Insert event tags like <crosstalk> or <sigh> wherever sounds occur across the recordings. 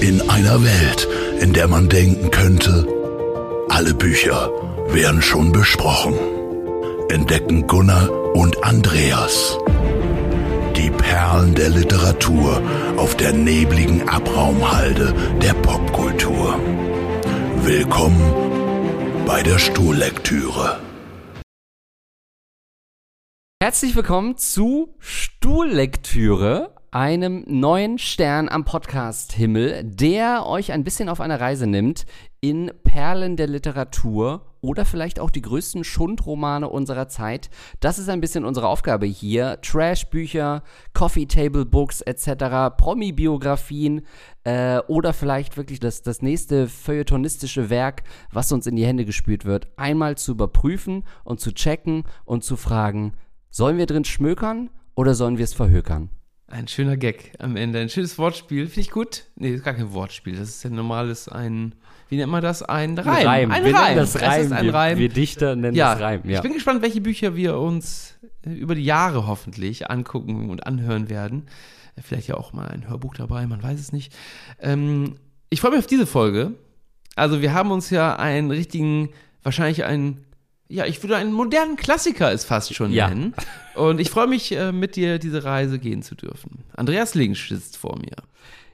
In einer Welt, in der man denken könnte, alle Bücher wären schon besprochen, entdecken Gunnar und Andreas die Perlen der Literatur auf der nebligen Abraumhalde der Popkultur. Willkommen bei der Stuhllektüre. Herzlich willkommen zu Stuhllektüre, einem neuen Stern am Podcast-Himmel, der euch ein bisschen auf eine Reise nimmt in Perlen der Literatur oder vielleicht auch die größten Schundromane unserer Zeit. Das ist ein bisschen unsere Aufgabe hier. Trash-Bücher, Coffee-Table-Books etc., Promi-Biografien äh, oder vielleicht wirklich das, das nächste feuilletonistische Werk, was uns in die Hände gespült wird, einmal zu überprüfen und zu checken und zu fragen, sollen wir drin schmökern oder sollen wir es verhökern? Ein schöner Gag am Ende, ein schönes Wortspiel. Finde ich gut. Nee, das ist gar kein Wortspiel. Das ist ja normales, ein, wie nennt man das? Ein Reim. Reim. Ein wir Reim. Das Reim. ist ein wir, Reim. Wir Dichter nennen ja. das Reim. Ja. Ich bin gespannt, welche Bücher wir uns äh, über die Jahre hoffentlich angucken und anhören werden. Äh, Vielleicht ja auch mal ein Hörbuch dabei, man weiß es nicht. Ähm, ich freue mich auf diese Folge. Also wir haben uns ja einen richtigen, wahrscheinlich einen, ja, ich würde einen modernen Klassiker es fast schon Ja. nennen. Und ich freue mich, äh, mit dir diese Reise gehen zu dürfen. Andreas Links sitzt vor mir.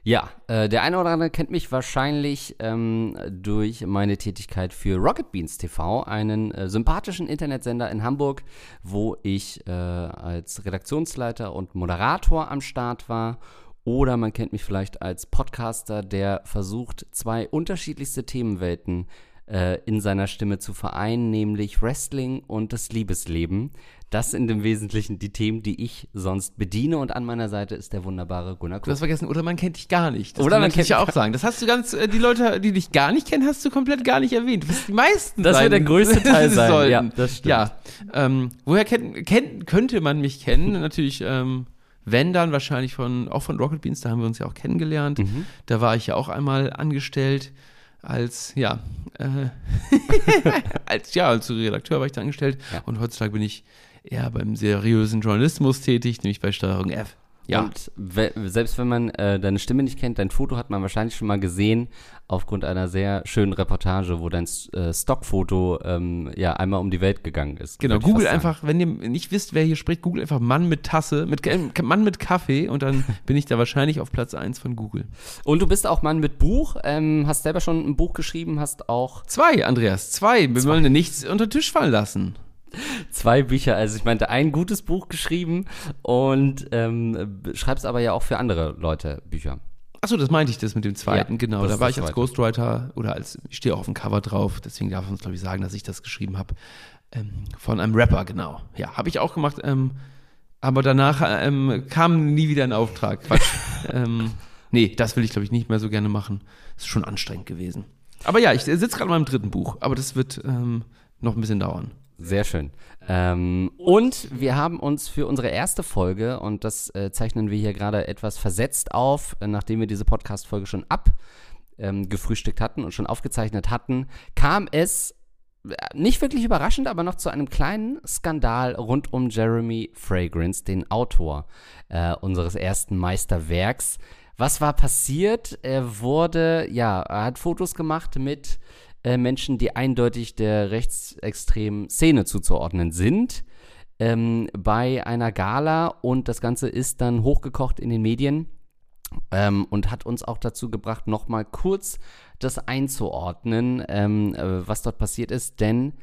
Ja, äh, der eine oder andere kennt mich wahrscheinlich ähm, durch meine Tätigkeit für Rocket Beans TV, einen äh, sympathischen Internetsender in Hamburg, wo ich äh, als Redaktionsleiter und Moderator am Start war. Oder man kennt mich vielleicht als Podcaster, der versucht, zwei unterschiedlichste Themenwelten äh, in seiner Stimme zu vereinen, nämlich Wrestling und das Liebesleben. Das sind im Wesentlichen die Themen, die ich sonst bediene. Und an meiner Seite ist der wunderbare Gunnar Du Kuh. hast vergessen, oder man kennt dich gar nicht. Das Oder kann man kennt ja auch sagen. Das hast du ganz, äh, die Leute, die dich gar nicht kennen, hast du komplett gar nicht erwähnt. Du bist die meisten Das wird der größte <laughs> Teil sein. Ja, das stimmt. Ja, ähm, woher kennt, kennt, könnte man mich kennen? <laughs> Natürlich, ähm, wenn dann wahrscheinlich von, auch von Rocket Beans, da haben wir uns ja auch kennengelernt. Mhm. Da war ich ja auch einmal angestellt als, ja, äh, <laughs> als, ja, als Redakteur war ich da angestellt. Ja. Und heutzutage bin ich eher beim seriösen Journalismus tätig, nämlich bei Steuerung F. Ja. Und selbst wenn man äh, deine Stimme nicht kennt, dein Foto hat man wahrscheinlich schon mal gesehen, aufgrund einer sehr schönen Reportage, wo dein äh, Stockfoto ähm, ja einmal um die Welt gegangen ist. Genau, Google einfach, wenn ihr nicht wisst, wer hier spricht, Google einfach Mann mit Tasse, mit äh, Mann mit Kaffee und dann <laughs> bin ich da wahrscheinlich auf Platz 1 von Google. Und du bist auch Mann mit Buch, ähm, hast selber schon ein Buch geschrieben, hast auch Zwei, Andreas, zwei. Wir wollen nichts unter den Tisch fallen lassen. zwei Bücher, also ich meinte ein gutes Buch geschrieben und ähm, schreibst aber ja auch für andere Leute Bücher. Achso, das meinte ich, das mit dem zweiten, Ja, genau. Da war ich als zweite. Ghostwriter oder als, ich stehe auch auf dem Cover drauf, deswegen darf man uns, glaube ich, sagen, dass ich das geschrieben habe. Ähm, von einem Rapper, genau. Ja, habe ich auch gemacht, ähm, aber danach ähm, kam nie wieder ein Auftrag. Quatsch. <laughs> ähm, nee, das will ich, glaube ich, nicht mehr so gerne machen. Ist schon anstrengend gewesen. Aber ja, ich sitze gerade an meinem dritten Buch, aber das wird ähm, noch ein bisschen dauern. Sehr schön. Ähm, und wir haben uns für unsere erste Folge, und das äh, zeichnen wir hier gerade etwas versetzt auf, äh, nachdem wir diese Podcast-Folge schon abgefrühstückt ähm, hatten und schon aufgezeichnet hatten, kam es äh, nicht wirklich überraschend, aber noch zu einem kleinen Skandal rund um Jeremy Fragrance, den Autor äh, unseres ersten Meisterwerks. Was war passiert? Er wurde, ja, er hat Fotos gemacht mit äh, Menschen, die eindeutig der rechtsextremen Szene zuzuordnen sind, ähm, bei einer Gala und das Ganze ist dann hochgekocht in den Medien ähm, und hat uns auch dazu gebracht, nochmal kurz das einzuordnen, ähm, äh, was dort passiert ist, denn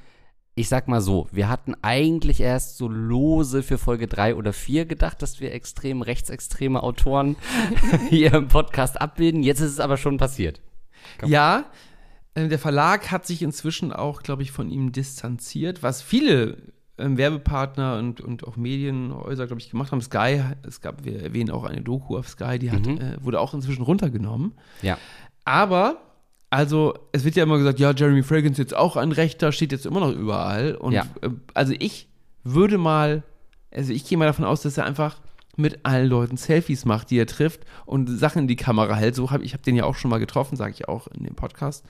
ich sag mal so, wir hatten eigentlich erst so lose für Folge 3 oder 4 gedacht, dass wir extrem rechtsextreme Autoren <laughs> hier im Podcast abbilden. Jetzt ist es aber schon passiert. Ja, äh, der Verlag hat sich inzwischen auch, glaube ich, von ihm distanziert, was viele ähm, Werbepartner und, und auch Medienhäuser, glaube ich, gemacht haben. Sky, es gab, wir erwähnen auch eine Doku auf Sky, die hat, Mhm. äh, wurde auch inzwischen runtergenommen. Ja. Aber, also, es wird ja immer gesagt, ja, Jeremy Fragrance jetzt auch ein Rechter, steht jetzt immer noch überall. Und Ja. äh, also ich würde mal, also ich gehe mal davon aus, dass er einfach mit allen Leuten Selfies macht, die er trifft und Sachen in die Kamera hält. So hab, ich habe den ja auch schon mal getroffen, sage ich auch in dem Podcast.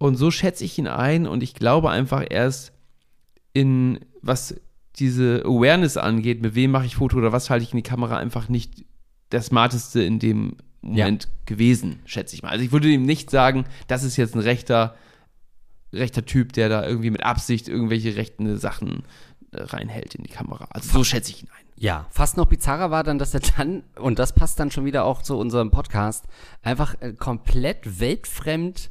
Und so schätze ich ihn ein und ich glaube einfach, er ist in, was diese Awareness angeht, mit wem mache ich Foto oder was halte ich in die Kamera, einfach nicht der Smarteste in dem Moment gewesen, schätze ich mal. Also ich würde ihm nicht sagen, das ist jetzt ein rechter, rechter Typ, der da irgendwie mit Absicht irgendwelche rechten Sachen äh, reinhält in die Kamera. Also so schätze ich ihn ein. Ja, fast noch bizarrer war dann, dass er dann, und das passt dann schon wieder auch zu unserem Podcast, einfach äh, komplett weltfremd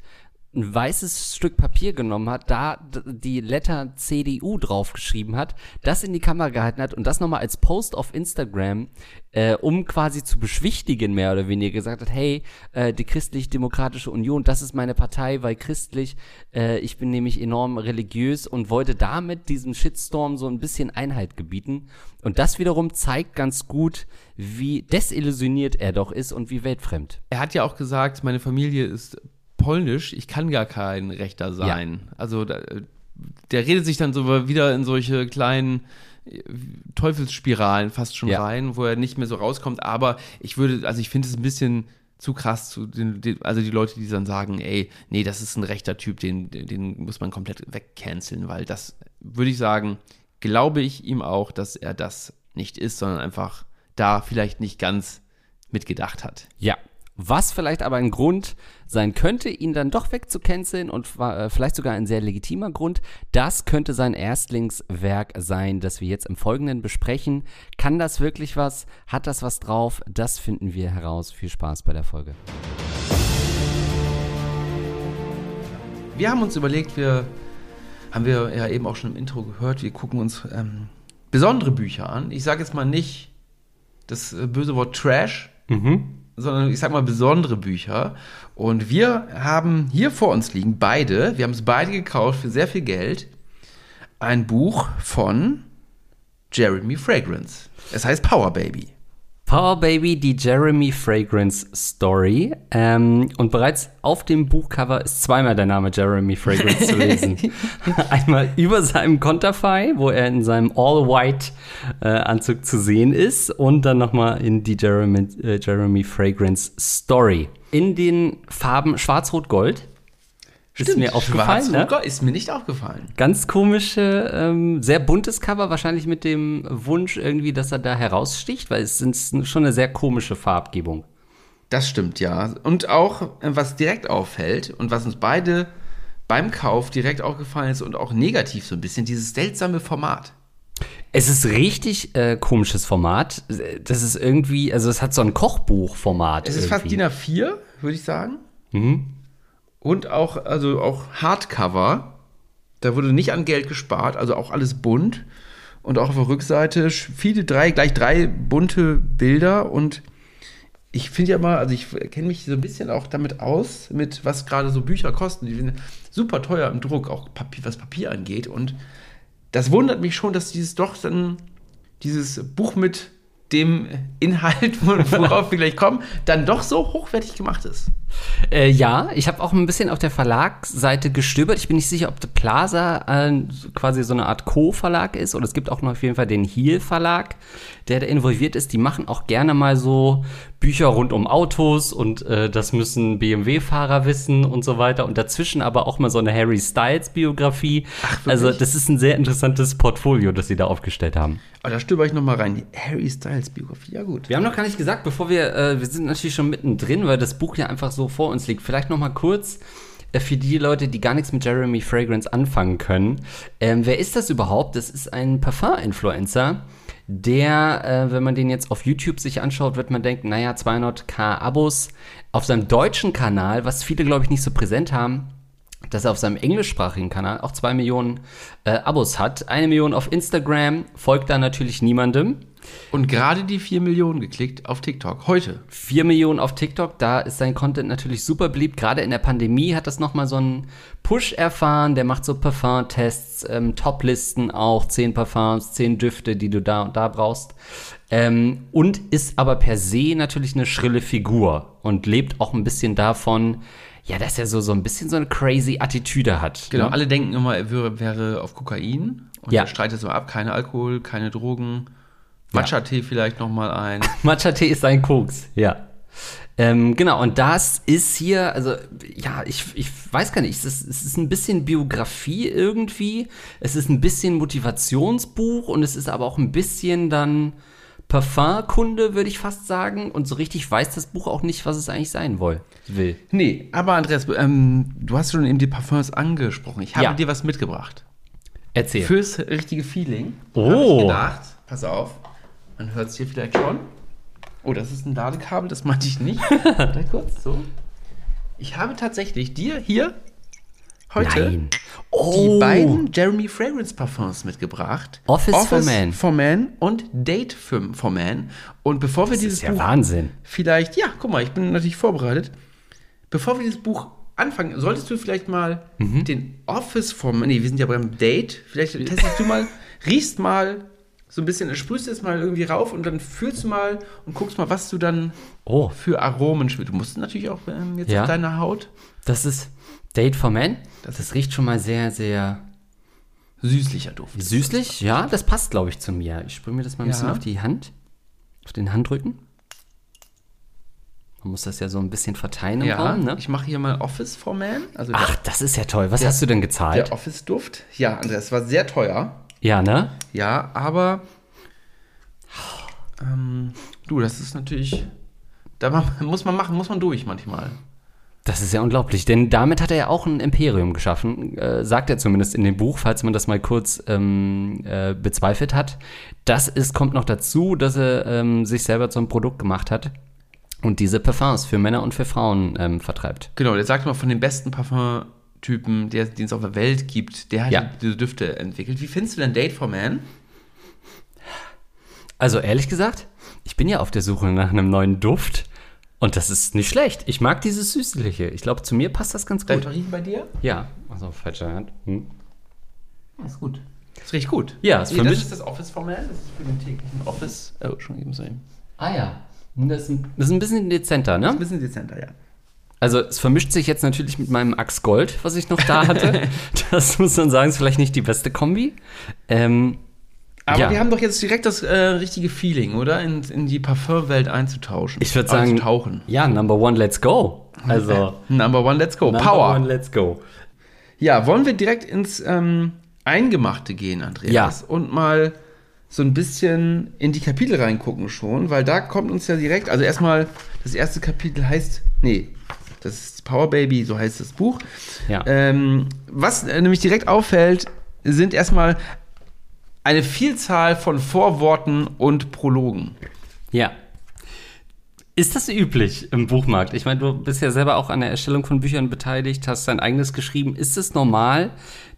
ein weißes Stück Papier genommen hat, da die Letter CDU draufgeschrieben hat, das in die Kamera gehalten hat und das nochmal als Post auf Instagram, äh, um quasi zu beschwichtigen, mehr oder weniger gesagt hat, hey, äh, die Christlich-Demokratische Union, das ist meine Partei, weil christlich, äh, ich bin nämlich enorm religiös und wollte damit diesem Shitstorm so ein bisschen Einhalt gebieten. Und das wiederum zeigt ganz gut, wie desillusioniert er doch ist und wie weltfremd. Er hat ja auch gesagt, meine Familie ist polnisch, ich kann gar kein Rechter sein. Also da, der redet sich dann so wieder in solche kleinen äh, Teufelsspiralen fast schon Ja. rein, wo er nicht mehr so rauskommt. Aber ich würde, also ich finde es ein bisschen zu krass zu den, den, also die Leute, die dann sagen, ey, nee, das ist ein rechter Typ, den, den- den muss man komplett wegcanceln, weil das würde ich sagen, glaube ich ihm auch, dass er das nicht ist, sondern einfach da vielleicht nicht ganz mitgedacht hat. Ja. Was vielleicht aber ein Grund sein könnte, ihn dann doch wegzucanceln und äh, vielleicht sogar ein sehr legitimer Grund, das könnte sein Erstlingswerk sein, das wir jetzt im Folgenden besprechen. Kann das wirklich was? Hat das was drauf? Das finden wir heraus. Viel Spaß bei der Folge. Wir haben uns überlegt, wir haben wir ja eben auch schon im Intro gehört, wir gucken uns ähm, besondere Bücher an. Ich sage jetzt mal nicht das äh, böse Wort Trash, sondern ich sag mal besondere Bücher. Und wir haben hier vor uns liegen beide, wir haben es beide gekauft für sehr viel Geld, ein Buch von Jeremy Fragrance. Es heißt Power Baby. Power Baby, die Jeremy Fragrance Story. Ähm, und bereits auf dem Buchcover ist zweimal der Name Jeremy Fragrance zu lesen. <laughs> <laughs> Einmal über seinem Konterfei, wo er in seinem All-White-Anzug zu sehen ist. Und dann nochmal in die Jeremy, äh, Jeremy Fragrance Story. In den Farben Schwarz-Rot-Gold. Ist mir aufgefallen, ne? Ist mir nicht aufgefallen. Ganz komische, ähm, sehr buntes Cover, wahrscheinlich mit dem Wunsch irgendwie, dass er da heraussticht, weil es ist schon eine sehr komische Farbgebung. Das stimmt, ja. Und auch, äh, was direkt auffällt und was uns beide beim Kauf direkt aufgefallen ist und auch negativ so ein bisschen, dieses seltsame Format. Es ist richtig äh, komisches Format. Das ist irgendwie, also es hat so ein Kochbuchformat. Es ist fast DIN irgendwie. A4, würde ich sagen. Und auch, also auch Hardcover. Da wurde nicht an Geld gespart, also auch alles bunt. Und auch auf der Rückseite viele drei, gleich drei bunte Bilder. Und ich finde ja mal, also ich kenne mich so ein bisschen auch damit aus, mit was gerade so Bücher kosten. Die sind super teuer im Druck, auch Papier, was Papier angeht. Und das wundert mich schon, dass dieses doch dann, dieses Buch mit dem Inhalt, <laughs> worauf wir gleich kommen, dann doch so hochwertig gemacht ist. Äh, ja, ich habe auch ein bisschen auf der Verlagsseite gestöbert. Ich bin nicht sicher, ob der Plaza äh, quasi so eine Art Co-Verlag ist oder es gibt auch noch auf jeden Fall den Heel Verlag, der da involviert ist. Die machen auch gerne mal so Bücher rund um Autos und äh, das müssen BMW-Fahrer wissen und so weiter. Und dazwischen aber auch mal so eine Harry Styles-Biografie. Also das ist ein sehr interessantes Portfolio, das sie da aufgestellt haben. Aber da stöber ich nochmal rein. Die Harry Styles Biografie, ja gut. Wir haben noch gar nicht gesagt, bevor wir, äh, wir sind natürlich schon mittendrin, weil das Buch ja einfach so vor uns liegt. Vielleicht noch mal kurz äh, für die Leute, die gar nichts mit Jeremy Fragrance anfangen können. Ähm, wer ist das überhaupt? Das ist ein Parfum-Influencer, der, äh, wenn man den jetzt auf YouTube sich anschaut, wird man denken, naja, 200k Abos auf seinem deutschen Kanal, was viele, glaube ich, nicht so präsent haben, dass er auf seinem englischsprachigen Kanal auch zwei Millionen äh, Abos hat. Eine Million auf Instagram, folgt da natürlich niemandem. Und gerade die 4 Millionen geklickt auf TikTok. Heute. 4 Millionen auf TikTok, da ist sein Content natürlich super beliebt. Gerade in der Pandemie hat das nochmal so einen Push erfahren. Der macht so Parfum-Tests, ähm, Top-Listen auch, 10 Parfums, 10 Düfte, die du da und da brauchst. Ähm, und ist aber per se natürlich eine schrille Figur und lebt auch ein bisschen davon, ja, dass er so, so ein bisschen so eine crazy Attitüde hat. Genau, ne? alle denken immer, er wäre, wäre auf Kokain. Und Ja. er streitet es immer ab. Keine Alkohol, keine Drogen. Matcha-Tee vielleicht nochmal ein. <laughs> Matcha-Tee ist ein Koks, ja. Ähm, genau, und das ist hier, also ja, ich, ich weiß gar nicht, es ist, es ist ein bisschen Biografie irgendwie, es ist ein bisschen Motivationsbuch und es ist aber auch ein bisschen dann Parfumkunde, würde ich fast sagen. Und so richtig weiß das Buch auch nicht, was es eigentlich sein will. Nee, aber Andreas, ähm, du hast schon eben die Parfums angesprochen. Ich habe Ja. dir was mitgebracht. Erzähl. Fürs richtige Feeling. Oh. Hab ich gedacht, pass auf, man hört es hier vielleicht schon. Oh, das ist ein Ladekabel, das meinte ich nicht. <laughs> Warte kurz, so. Ich habe tatsächlich dir hier heute Nein. die Oh. beiden Jeremy Fragrance Parfums mitgebracht. Office for Man. for Man und Date for, for Man. Und bevor wir Das dieses ist ja Buch Wahnsinn. vielleicht, ja, guck mal, ich bin natürlich vorbereitet. Bevor wir dieses Buch anfangen, solltest du vielleicht mal Mhm. den Office vom, nee, wir sind ja beim Date, vielleicht testest du mal, <laughs> riechst mal so ein bisschen, sprühst es mal irgendwie rauf und dann fühlst du mal und guckst mal, was du dann Oh, für Aromen spürst. Du musst natürlich auch ähm, jetzt Ja. auf deiner Haut das ist Date for Men. Das, riecht schon mal sehr, sehr süßlicher Duft. süßlich. Ja, das passt, glaube ich, zu mir. Ich sprühe mir das mal ein Ja. bisschen auf die Hand. Auf den Handrücken. Man muss das ja so ein bisschen verteilen im Ja, Raum, ne? ich mache hier mal Office for Man, also Ach, das ist ja toll. Was hast du denn der, gezahlt? der Office-Duft. Ja, Andreas, war sehr teuer. Ja, ne? Ja, aber ähm, du, das ist natürlich, da muss man machen, muss man durch manchmal. Das ist ja unglaublich, denn damit hat er ja auch ein Imperium geschaffen, äh, sagt er zumindest in dem Buch, falls man das mal kurz ähm, äh, bezweifelt hat. Das ist, kommt noch dazu, dass er ähm, sich selber zum Produkt gemacht hat und diese Parfums für Männer und für Frauen ähm, vertreibt. Genau, der sagt mal von den besten Parfumtypen, der- den es auf der Welt gibt, der hat Ja. diese Düfte entwickelt. Wie findest du denn Date for Man? Also ehrlich gesagt, ich bin ja auf der Suche nach einem neuen Duft und das ist nicht schlecht. Ich mag dieses Süßliche. Ich glaube, zu mir passt das ganz Darf ich gut. mal riechen bei dir? Ja, also falsche Hand. Hm. ist gut. Das riecht gut. Ja, ist nee, für das mich- ist das Office for Man, das ist für den täglichen Office. Oh, schon eben so eben. Ah ja, das ist, ein, das ist ein bisschen dezenter, ne? Ein bisschen dezenter, ja. Also es vermischt sich jetzt natürlich mit meinem Axe Gold, was ich noch da hatte. <laughs> das muss man sagen, ist vielleicht nicht die beste Kombi. Ähm, Aber Ja. wir haben doch jetzt direkt das äh, richtige Feeling, oder? In, in die Parfumwelt einzutauschen. ich würde sagen, Einzutauchen. ja, Number One, let's go. Also <laughs> Number one, let's go. Number Power. One, let's go. Ja, wollen wir direkt ins ähm, Eingemachte gehen, Andreas? Ja. Und mal so ein bisschen in die Kapitel reingucken schon, weil da kommt uns ja direkt, also erstmal, das erste Kapitel heißt, nee, das ist Power Baby, so heißt das Buch. Ja. Ähm, was äh, nämlich direkt auffällt, sind erstmal eine Vielzahl von Vorworten und Prologen. Ja. Ist das üblich im Buchmarkt? Ich meine, du bist ja selber auch an der Erstellung von Büchern beteiligt, hast dein eigenes geschrieben. Ist es normal,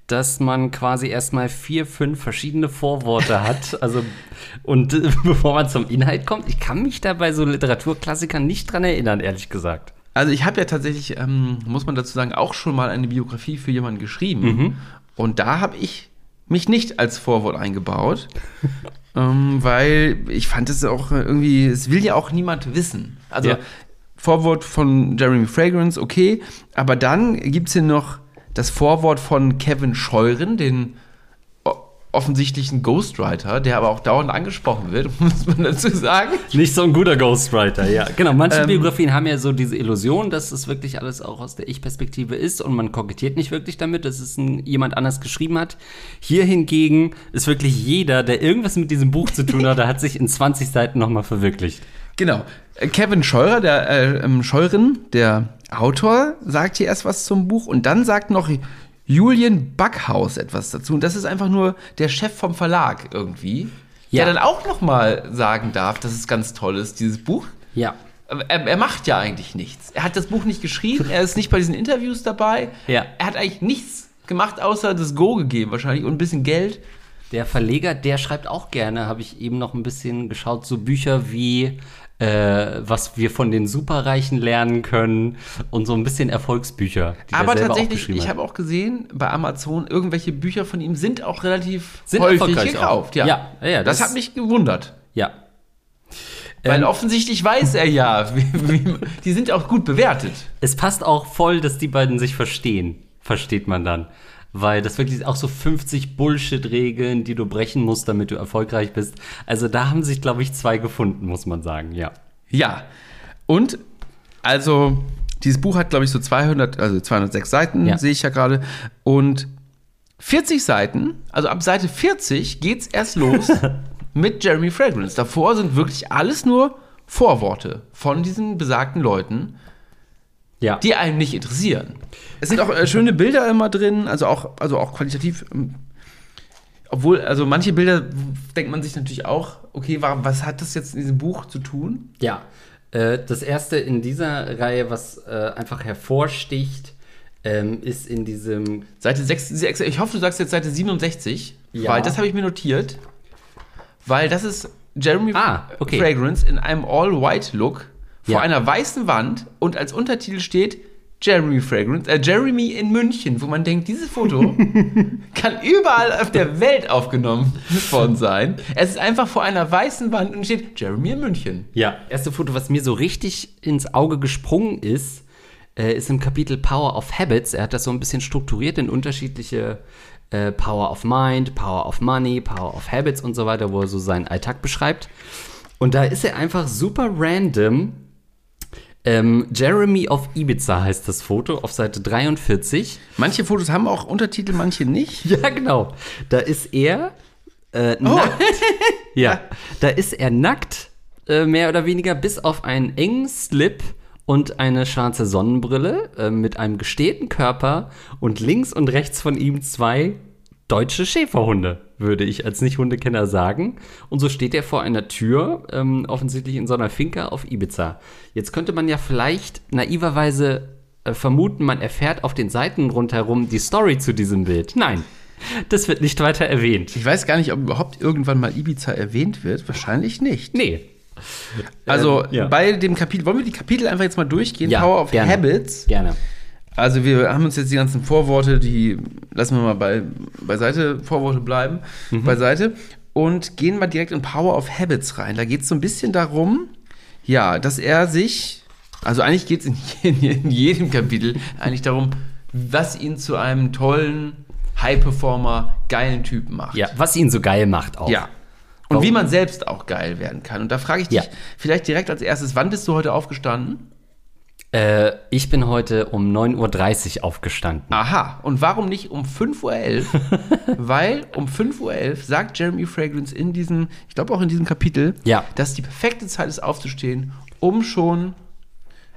dass man quasi erstmal vier, fünf verschiedene Vorworte hat? <laughs> Also, und äh, <laughs> bevor man zum Inhalt kommt, ich kann mich da bei so Literaturklassikern nicht dran erinnern, ehrlich gesagt. Also ich habe ja tatsächlich, ähm, muss man dazu sagen, auch schon mal eine Biografie für jemanden geschrieben. Und da habe ich mich nicht als Vorwort eingebaut, <laughs> ähm, weil ich fand es auch irgendwie, es will ja auch niemand wissen. Also Ja. Vorwort von Jeremy Fragrance, okay, aber dann gibt es hier noch das Vorwort von Kevin Scheuren, den offensichtlichen Ghostwriter, der aber auch dauernd angesprochen wird, <laughs> muss man dazu sagen. Nicht so ein guter Ghostwriter, ja. Genau, manche Ähm, Biografien haben ja so diese Illusion, dass es wirklich alles auch aus der Ich-Perspektive ist und man kokettiert nicht wirklich damit, dass es ein, jemand anders geschrieben hat. Hier hingegen ist wirklich jeder, der irgendwas mit diesem Buch zu tun hat, der hat sich in 20 Seiten nochmal verwirklicht. Genau. Kevin Scheurer, der äh, ähm, Scheuren, der Autor, sagt hier erst was zum Buch und dann sagt noch Julian Backhaus etwas dazu. Und das ist einfach nur der Chef vom Verlag irgendwie, Ja. der dann auch noch mal sagen darf, dass es ganz toll ist, dieses Buch. Ja. Er, er macht ja eigentlich nichts. Er hat das Buch nicht geschrieben, er ist nicht bei diesen Interviews dabei. Ja. Er hat eigentlich nichts gemacht, außer das Go gegeben wahrscheinlich und ein bisschen Geld. Der Verleger, der schreibt auch gerne, habe ich eben noch ein bisschen geschaut, so Bücher wie äh, was wir von den Superreichen lernen können und so ein bisschen Erfolgsbücher. Aber tatsächlich, ich habe auch gesehen, bei Amazon, irgendwelche Bücher von ihm sind auch relativ Sind häufig gekauft. Ja, ja, ja, das, das- hat mich gewundert. Ja. Weil Ähm, offensichtlich weiß er ja, <laughs> wie, wie, die sind auch gut bewertet. Es passt auch voll, dass die beiden sich verstehen, versteht man dann. Weil das wirklich auch so 50 Bullshit-Regeln, die du brechen musst, damit du erfolgreich bist. Also da haben sich, glaube ich, zwei gefunden, muss man sagen, ja. Ja. Und, also, dieses Buch hat, glaube ich, so 200, also 206 Seiten, Ja. sehe ich ja gerade. Und 40 Seiten, also ab Seite 40 geht's erst los. <laughs> mit Jeremy Fragrance. Davor sind wirklich alles nur Vorworte von diesen besagten Leuten, Ja. die einen nicht interessieren. Es sind auch äh, schöne Bilder immer drin, also auch, also auch qualitativ. ähm, Obwohl, also manche Bilder denkt man sich natürlich auch, okay, wa- was hat das jetzt in diesem Buch zu tun? Ja, äh, das erste in dieser Reihe, was äh, einfach hervorsticht, ähm, ist in diesem. Seite 6, sechs- ich hoffe, du sagst jetzt Seite 67, Ja. weil das habe ich mir notiert. Weil das ist Jeremy Ah, okay. Fragrance in einem All-White-Look vor Ja. einer weißen Wand und als Untertitel steht Jeremy Fragrance, äh, Jeremy in München, wo man denkt, dieses Foto <laughs> kann überall auf der Welt aufgenommen worden sein. Es ist einfach vor einer weißen Wand und steht Jeremy in München. Ja. Erste Foto, was mir so richtig ins Auge gesprungen ist, äh, ist im Kapitel Power of Habits. Er hat das so ein bisschen strukturiert in unterschiedliche äh, Power of Mind, Power of Money, Power of Habits und so weiter, wo er so seinen Alltag beschreibt. Und da ist er einfach super random. Ähm, Jeremy of Ibiza heißt das Foto auf Seite 43. Manche Fotos haben auch Untertitel, manche nicht. <laughs> Ja, genau. Da ist er äh, nackt. <laughs> ja, da ist er nackt, äh, mehr oder weniger, bis auf einen engen Slip und eine schwarze Sonnenbrille äh, mit einem gestählten Körper und links und rechts von ihm zwei deutsche Schäferhunde, würde ich als Nicht-Hundekenner sagen. Und so steht er vor einer Tür, ähm, offensichtlich in so einer Finca auf Ibiza. Jetzt könnte man ja vielleicht naiverweise äh, vermuten, man erfährt auf den Seiten rundherum die Story zu diesem Bild. Nein, das wird nicht weiter erwähnt. Ich weiß gar nicht, ob überhaupt irgendwann mal Ibiza erwähnt wird. Wahrscheinlich nicht. Nee. Also Ähm, ja. bei dem Kapitel, wollen wir die Kapitel einfach jetzt mal durchgehen? Ja, Power of gerne. Habits. Gerne. Also wir haben uns jetzt die ganzen Vorworte, die lassen wir mal bei, beiseite, Vorworte bleiben, Mhm. beiseite und gehen mal direkt in Power of Habits rein. Da geht es so ein bisschen darum, ja, dass er sich, also eigentlich geht es in, <laughs> je- in jedem Kapitel eigentlich darum, was ihn zu einem tollen High-Performer, geilen Typen macht. Ja, was ihn so geil macht auch. Ja. Und Warum? wie man selbst auch geil werden kann. Und da frage ich dich Ja. vielleicht direkt als erstes, wann bist du heute aufgestanden? Äh, ich bin heute um 9.30 Uhr aufgestanden. Aha, und warum nicht um 5.11 Uhr? <laughs> Weil um 5.11 Uhr sagt Jeremy Fragrance in diesem, ich glaube auch in diesem Kapitel, Ja. dass die perfekte Zeit ist aufzustehen, um schon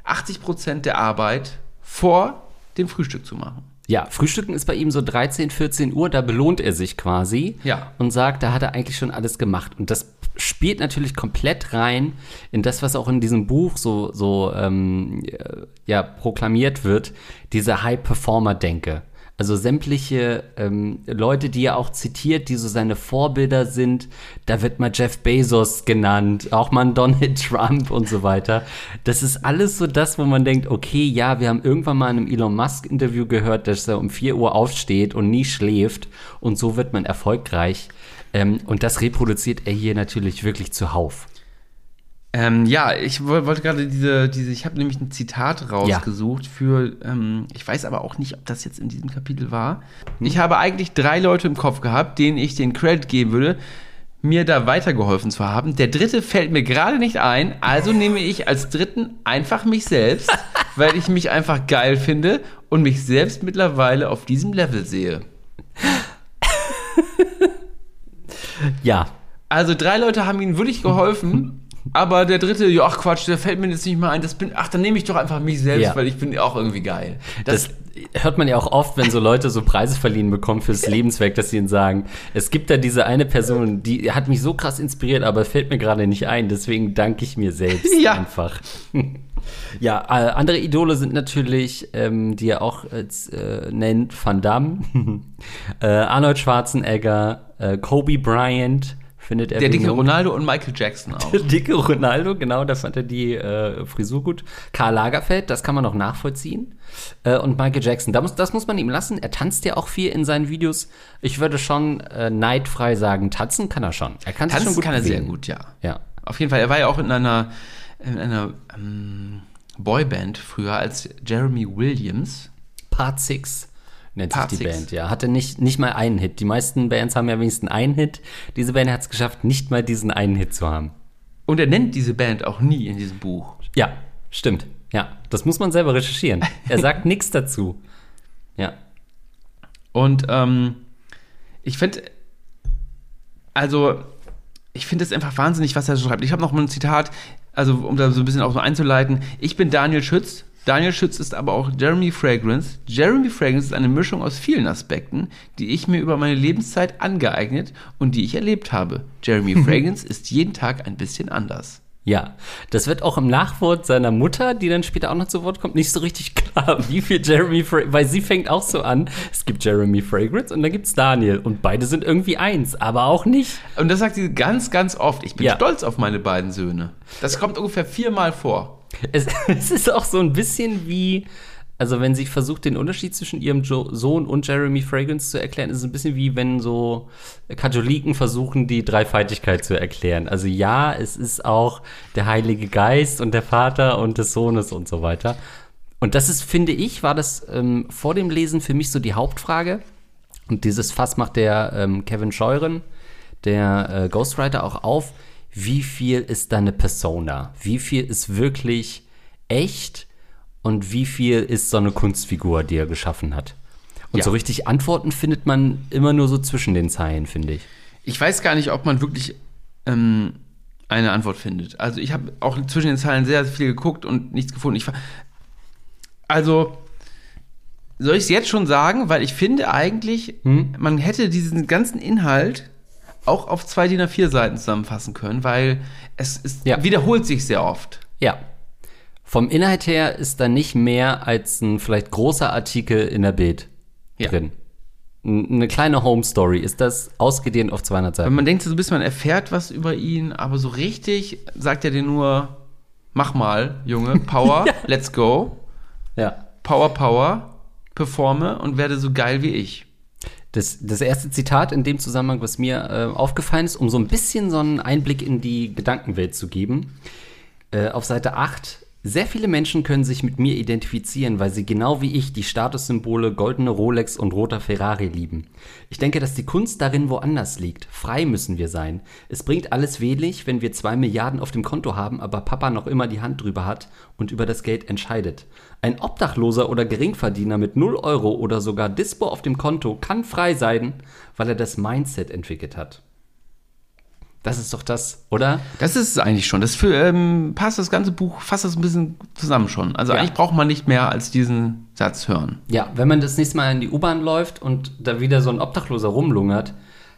80% der Arbeit vor dem Frühstück zu machen. Ja, Frühstücken ist bei ihm so 13, 14 Uhr, da belohnt er sich quasi Ja. und sagt, da hat er eigentlich schon alles gemacht. Und das spielt natürlich komplett rein in das, was auch in diesem Buch so, so ähm, äh, ja, proklamiert wird, diese High-Performer-Denke. Also sämtliche ähm, Leute, die er auch zitiert, die so seine Vorbilder sind, da wird mal Jeff Bezos genannt, auch mal Donald Trump und so weiter. Das ist alles so das, wo man denkt, okay, ja, wir haben irgendwann mal in einem Elon Musk-Interview gehört, dass er um 4 Uhr aufsteht und nie schläft und so wird man erfolgreich. Ähm, und das reproduziert er hier natürlich wirklich zuhauf. Ähm, ja, ich woll- wollte gerade diese, diese, ich habe nämlich ein Zitat rausgesucht für, ähm, ich weiß aber auch nicht, ob das jetzt in diesem Kapitel war. Ich habe eigentlich drei Leute im Kopf gehabt, denen ich den Credit geben würde, mir da weitergeholfen zu haben. Der dritte fällt mir gerade nicht ein, also nehme ich als dritten einfach mich selbst, <laughs> weil ich mich einfach geil finde und mich selbst mittlerweile auf diesem Level sehe. Ja, Also drei Leute haben ihm wirklich geholfen, aber der dritte, ja, ach Quatsch, der fällt mir jetzt nicht mehr ein. Das bin, ach, dann nehme ich doch einfach mich selbst, Ja. weil ich bin auch irgendwie geil. Das, hört man ja auch oft, wenn so Leute so Preise verliehen bekommen fürs Lebenswerk, dass sie ihnen sagen, es gibt da diese eine Person, die hat mich so krass inspiriert, aber fällt mir gerade nicht ein, deswegen danke ich mir selbst <laughs> Ja. einfach. <laughs> Ja, äh, andere Idole sind natürlich, ähm, die er auch äh, nennt, Van Damme, <laughs> äh, Arnold Schwarzenegger, äh, Kobe Bryant, findet er der dicke. Ronaldo und Michael Jackson <laughs> auch. Der dicke Ronaldo, genau, da fand er die äh, Frisur gut. Karl Lagerfeld, das kann man noch nachvollziehen. Äh, und Michael Jackson, da muss, das muss man ihm lassen. Er tanzt ja auch viel in seinen Videos. Ich würde schon äh, neidfrei sagen, tanzen kann er schon. Er kann sich schon Tanzen gut kann er sehr gut, ja. Ja. Auf jeden Fall, er war ja auch in einer, in einer ähm, Boyband früher als Jeremy Williams. Part 6 nennt Part sich die Six. Band, ja. Hatte nicht, nicht mal einen Hit. Die meisten Bands haben ja wenigstens einen Hit. Diese Band hat es geschafft, nicht mal diesen einen Hit zu haben. Und er nennt diese Band auch nie in diesem Buch. Ja, stimmt. Ja, das muss man selber recherchieren. Er sagt <laughs> nichts dazu. Ja. Und ähm, ich finde, also ich finde es einfach wahnsinnig, was er so schreibt. Ich habe noch mal ein Zitat, also um da so ein bisschen auch so einzuleiten. Ich bin Daniel Schütz. Daniel Schütz ist aber auch Jeremy Fragrance. Jeremy Fragrance ist eine Mischung aus vielen Aspekten, die ich mir über meine Lebenszeit angeeignet und die ich erlebt habe. Jeremy <laughs> Fragrance ist jeden Tag ein bisschen anders. Ja, das wird auch im Nachwort seiner Mutter, die dann später auch noch zu Wort kommt, nicht so richtig klar, wie viel Jeremy Fragrance, weil sie fängt auch so an, es gibt Jeremy Fragrance und dann gibt's Daniel und beide sind irgendwie eins, aber auch nicht. Und das sagt sie ganz, ganz oft. Ich bin Ja. stolz auf meine beiden Söhne. Das kommt ungefähr viermal vor. Es, <laughs> es ist auch so ein bisschen wie, also wenn sie versucht, den Unterschied zwischen ihrem jo Sohn und Jeremy Fragrance zu erklären, ist es ein bisschen wie wenn so Katholiken versuchen, die Dreifaltigkeit zu erklären. Also ja, es ist auch der Heilige Geist und der Vater und des Sohnes und so weiter. Und das ist, finde ich, war das ähm, vor dem Lesen für mich so die Hauptfrage. Und dieses Fass macht der ähm, Kevin Scheuren, der äh, Ghostwriter, auch auf. Wie viel ist da eine Persona? Wie viel ist wirklich echt und wie viel ist so eine Kunstfigur, die er geschaffen hat? Und Ja. so richtig Antworten findet man immer nur so zwischen den Zeilen, finde ich. Ich weiß gar nicht, ob man wirklich ähm, eine Antwort findet. Also ich habe auch zwischen den Zeilen sehr viel geguckt und nichts gefunden. Ich, also soll ich es jetzt schon sagen, weil ich finde eigentlich, man hätte diesen ganzen Inhalt auch auf zwei DIN A4 Seiten zusammenfassen können, weil es ist, Ja. wiederholt sich sehr oft. Ja. Vom Inhalt her ist da nicht mehr als ein vielleicht großer Artikel in der Bild Ja. drin. Eine kleine Home Story ist das ausgedehnt auf 200 Weil Seiten. man denkt so bis man erfährt was über ihn, aber so richtig sagt er dir nur, mach mal, Junge, <laughs> Power, let's go, Ja. Power, Power, performe und werde so geil wie ich. Das, das erste Zitat in dem Zusammenhang, was mir äh, aufgefallen ist, um so ein bisschen so einen Einblick in die Gedankenwelt zu geben. Äh, auf Seite 8. Sehr viele Menschen können sich mit mir identifizieren, weil sie genau wie ich die Statussymbole goldene Rolex und roter Ferrari lieben. Ich denke, dass die Kunst darin woanders liegt. Frei müssen wir sein. Es bringt alles wenig, wenn wir zwei Milliarden auf dem Konto haben, aber Papa noch immer die Hand drüber hat und über das Geld entscheidet. Ein Obdachloser oder Geringverdiener mit 0 Euro oder sogar Dispo auf dem Konto kann frei sein, weil er das Mindset entwickelt hat. Das ist doch das, oder? Das ist es eigentlich schon. Das für, ähm, passt das ganze Buch, fasst das ein bisschen zusammen schon. Also Ja. eigentlich braucht man nicht mehr als diesen Satz hören. Ja, wenn man das nächste Mal in die U-Bahn läuft und da wieder so ein Obdachloser rumlungert,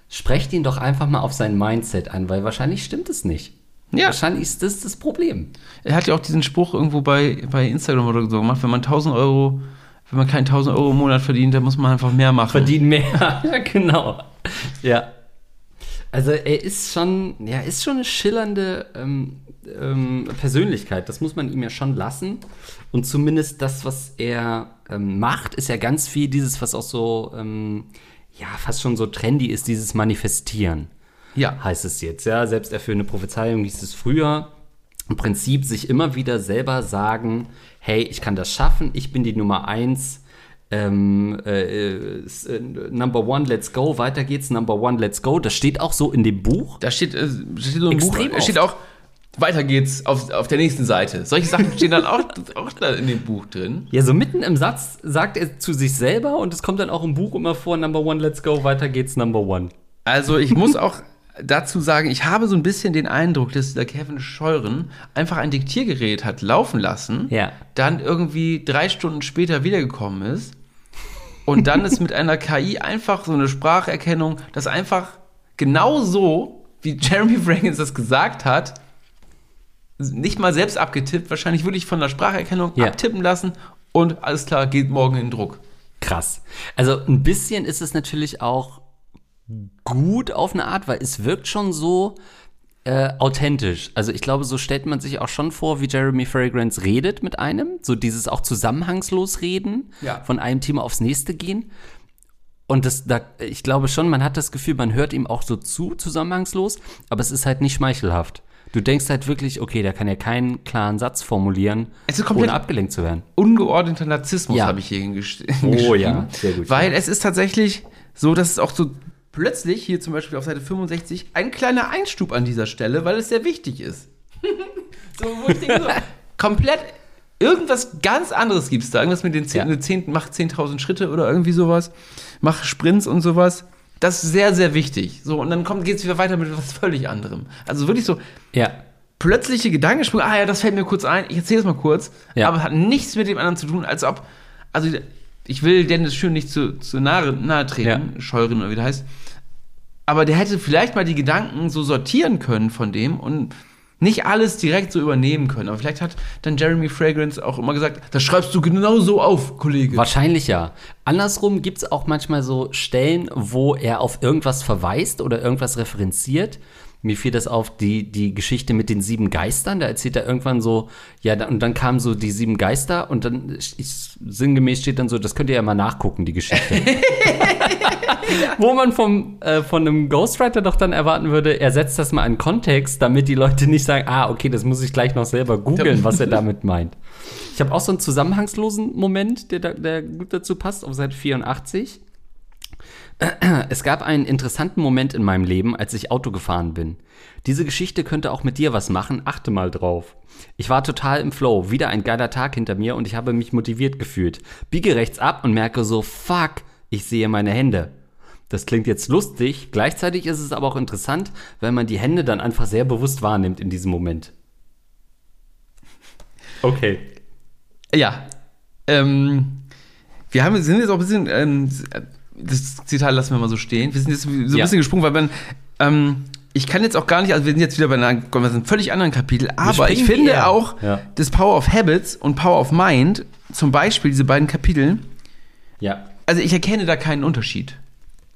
sprecht ihn doch einfach mal auf sein Mindset an, weil wahrscheinlich stimmt es nicht. Ja. Wahrscheinlich ist das das Problem. Er hat ja auch diesen Spruch irgendwo bei, bei Instagram oder so gemacht, wenn man 1000 Euro, wenn man keinen 1000 Euro im Monat verdient, dann muss man einfach mehr machen. Verdienen mehr. <laughs> ja, genau. Ja. Also er ist schon, ja, ist schon eine schillernde ähm, ähm, Persönlichkeit. Das muss man ihm ja schon lassen. Und zumindest das, was er ähm, macht, ist ja ganz viel dieses, was auch so, ähm, ja, fast schon so trendy ist, dieses Manifestieren Ja. heißt es jetzt, ja. Selbsterfüllende Prophezeiung hieß es früher. Im Prinzip sich immer wieder selber sagen, hey, ich kann das schaffen, ich bin die Nummer eins, ähm, äh, äh, Number One, let's go, weiter geht's, Number One, let's go. Das steht auch so in dem Buch. Da steht, äh, steht so ein Buch, Extrem da steht auch, weiter geht's auf, auf der nächsten Seite. Solche Sachen stehen dann auch, <laughs> auch da in dem Buch drin. Ja, so mitten im Satz sagt er zu sich selber und es kommt dann auch im Buch immer vor, Number One, let's go, weiter geht's, Number One. Also ich muss auch dazu sagen, ich habe so ein bisschen den Eindruck, dass der Kevin Scheuren einfach ein Diktiergerät hat laufen lassen, Ja. dann irgendwie drei Stunden später wiedergekommen ist und dann ist mit einer KI einfach so eine Spracherkennung, das einfach genau so, wie Jeremy <laughs> Fragrance das gesagt hat, nicht mal selbst abgetippt, wahrscheinlich wirklich von der Spracherkennung Ja. abtippen lassen und alles klar, geht morgen in Druck. Krass. Also ein bisschen ist es natürlich auch gut auf eine Art, weil es wirkt schon so äh, authentisch. Also ich glaube, so stellt man sich auch schon vor, wie Jeremy Fragrance redet mit einem. So dieses auch zusammenhangslos reden, Ja. von einem Thema aufs nächste gehen. Und das, da, ich glaube schon, man hat das Gefühl, man hört ihm auch so zu, zusammenhangslos, aber es ist halt nicht schmeichelhaft. Du denkst halt wirklich, okay, der kann ja keinen klaren Satz formulieren, ohne abgelenkt zu werden. ungeordneter Narzissmus Ja. habe ich hier hingesch- Oh ja, sehr gut. Weil es ist tatsächlich so, dass es auch so plötzlich, hier zum Beispiel auf Seite 65, ein kleiner Einstub an dieser Stelle, weil es sehr wichtig ist. <laughs> so, wo ich denke, so, komplett irgendwas ganz anderes gibt es da. Irgendwas mit den 10, Ja. 10, mach 10.000 Schritte oder irgendwie sowas. Mach Sprints und sowas. Das ist sehr, sehr wichtig. So, und dann geht es wieder weiter mit was völlig anderem. Also wirklich so Ja. plötzliche Gedankensprünge, ah ja, das fällt mir kurz ein, ich erzähle es mal kurz, Ja. aber hat nichts mit dem anderen zu tun, als ob, also ich will Dennis Schön nicht zu, zu nahe, nahe treten, Scheuren oder wie der heißt, aber der hätte vielleicht mal die Gedanken so sortieren können von dem und nicht alles direkt so übernehmen können. Aber vielleicht hat dann Jeremy Fragrance auch immer gesagt, das schreibst du genau so auf, Kollege. Wahrscheinlich ja. Andersrum gibt es auch manchmal so Stellen, wo er auf irgendwas verweist oder irgendwas referenziert. Mir fiel das auf, die, die Geschichte mit den sieben Geistern. Da erzählt er irgendwann so, ja, und dann kamen so die sieben Geister und dann ist, sinngemäß steht dann so, das könnt ihr ja mal nachgucken, die Geschichte. <laughs> Wo man vom, äh, von einem Ghostwriter doch dann erwarten würde, er setzt das mal in Kontext, damit die Leute nicht sagen, ah, okay, das muss ich gleich noch selber googeln, was er damit meint. Ich habe auch so einen zusammenhangslosen Moment, der, da, der gut dazu passt, auf Seite 84. <clears throat> Es gab einen interessanten Moment in meinem Leben, als ich Auto gefahren bin. Diese Geschichte könnte auch mit dir was machen, achte mal drauf. Ich war total im Flow, wieder ein geiler Tag hinter mir und ich habe mich motiviert gefühlt. Biege rechts ab und merke so, fuck, ich sehe meine Hände. Das klingt jetzt lustig, gleichzeitig ist es aber auch interessant, weil man die Hände dann einfach sehr bewusst wahrnimmt in diesem Moment. Okay. Ja. Ähm, wir haben, sind jetzt auch ein bisschen, ähm, das Zitat lassen wir mal so stehen. Wir sind jetzt so ein Ja. bisschen gesprungen, weil man, ähm, ich kann jetzt auch gar nicht, also wir sind jetzt wieder bei einer, bei einem völlig anderen Kapitel, aber ich finde eher. auch, Ja. das Power of Habits und Power of Mind, zum Beispiel diese beiden Kapitel, Ja. also ich erkenne da keinen Unterschied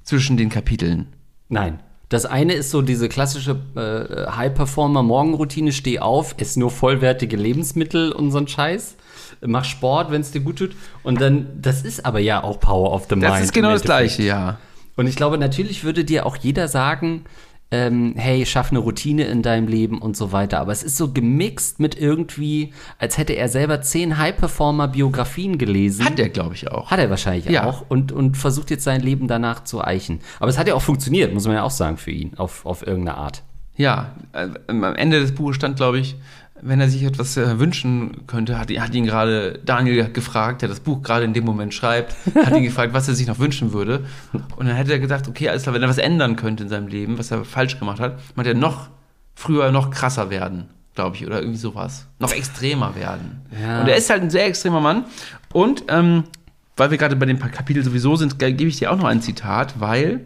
zwischen den Kapiteln. Nein. Das eine ist so diese klassische äh, High-Performer-Morgenroutine, steh auf, ess nur vollwertige Lebensmittel und so ein Scheiß. Mach Sport, wenn es dir gut tut. Und dann, das ist aber ja auch Power of the Mind. Das ist genau das. Gleiche, ja. Und ich glaube, natürlich würde dir auch jeder sagen, ähm, hey, schaff eine Routine in deinem Leben und so weiter. Aber es ist so gemixt mit irgendwie, als hätte er selber zehn High-Performer-Biografien gelesen. Hat der, glaube ich, auch. Hat er wahrscheinlich Ja. auch und, und versucht jetzt sein Leben danach zu eichen. Aber es hat ja auch funktioniert, muss man ja auch sagen, für ihn, auf, auf irgendeine Art. Ja, äh, am Ende des Buches stand, glaube ich, wenn er sich etwas äh, wünschen könnte, hat, hat ihn gerade Daniel gefragt, der das Buch gerade in dem Moment schreibt, hat ihn gefragt, was er sich noch wünschen würde. Und dann hätte er gesagt, okay, alles klar, wenn er was ändern könnte in seinem Leben, was er falsch gemacht hat, meinte er noch früher noch krasser werden, glaube ich, oder irgendwie sowas. Noch extremer werden. Ja. Und er ist halt ein sehr extremer Mann. Und ähm, weil wir gerade bei dem Kapitel sowieso sind, ge- gebe ich dir auch noch ein Zitat, weil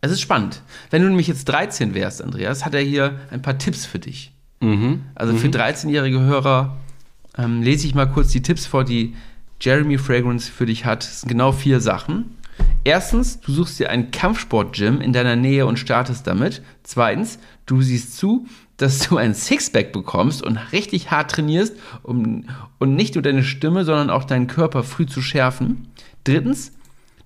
es ist spannend. Wenn du nämlich jetzt 13 wärst, Andreas, hat er hier ein paar Tipps für dich. Mhm. Also für 13-jährige Hörer ähm, lese ich mal kurz die Tipps vor, die Jeremy Fragrance für dich hat. Es sind genau vier Sachen. Erstens, du suchst dir ein Kampfsport-Gym in deiner Nähe und startest damit. Zweitens, du siehst zu, dass du ein Sixpack bekommst und richtig hart trainierst, um, und nicht nur deine Stimme, sondern auch deinen Körper früh zu schärfen. Drittens,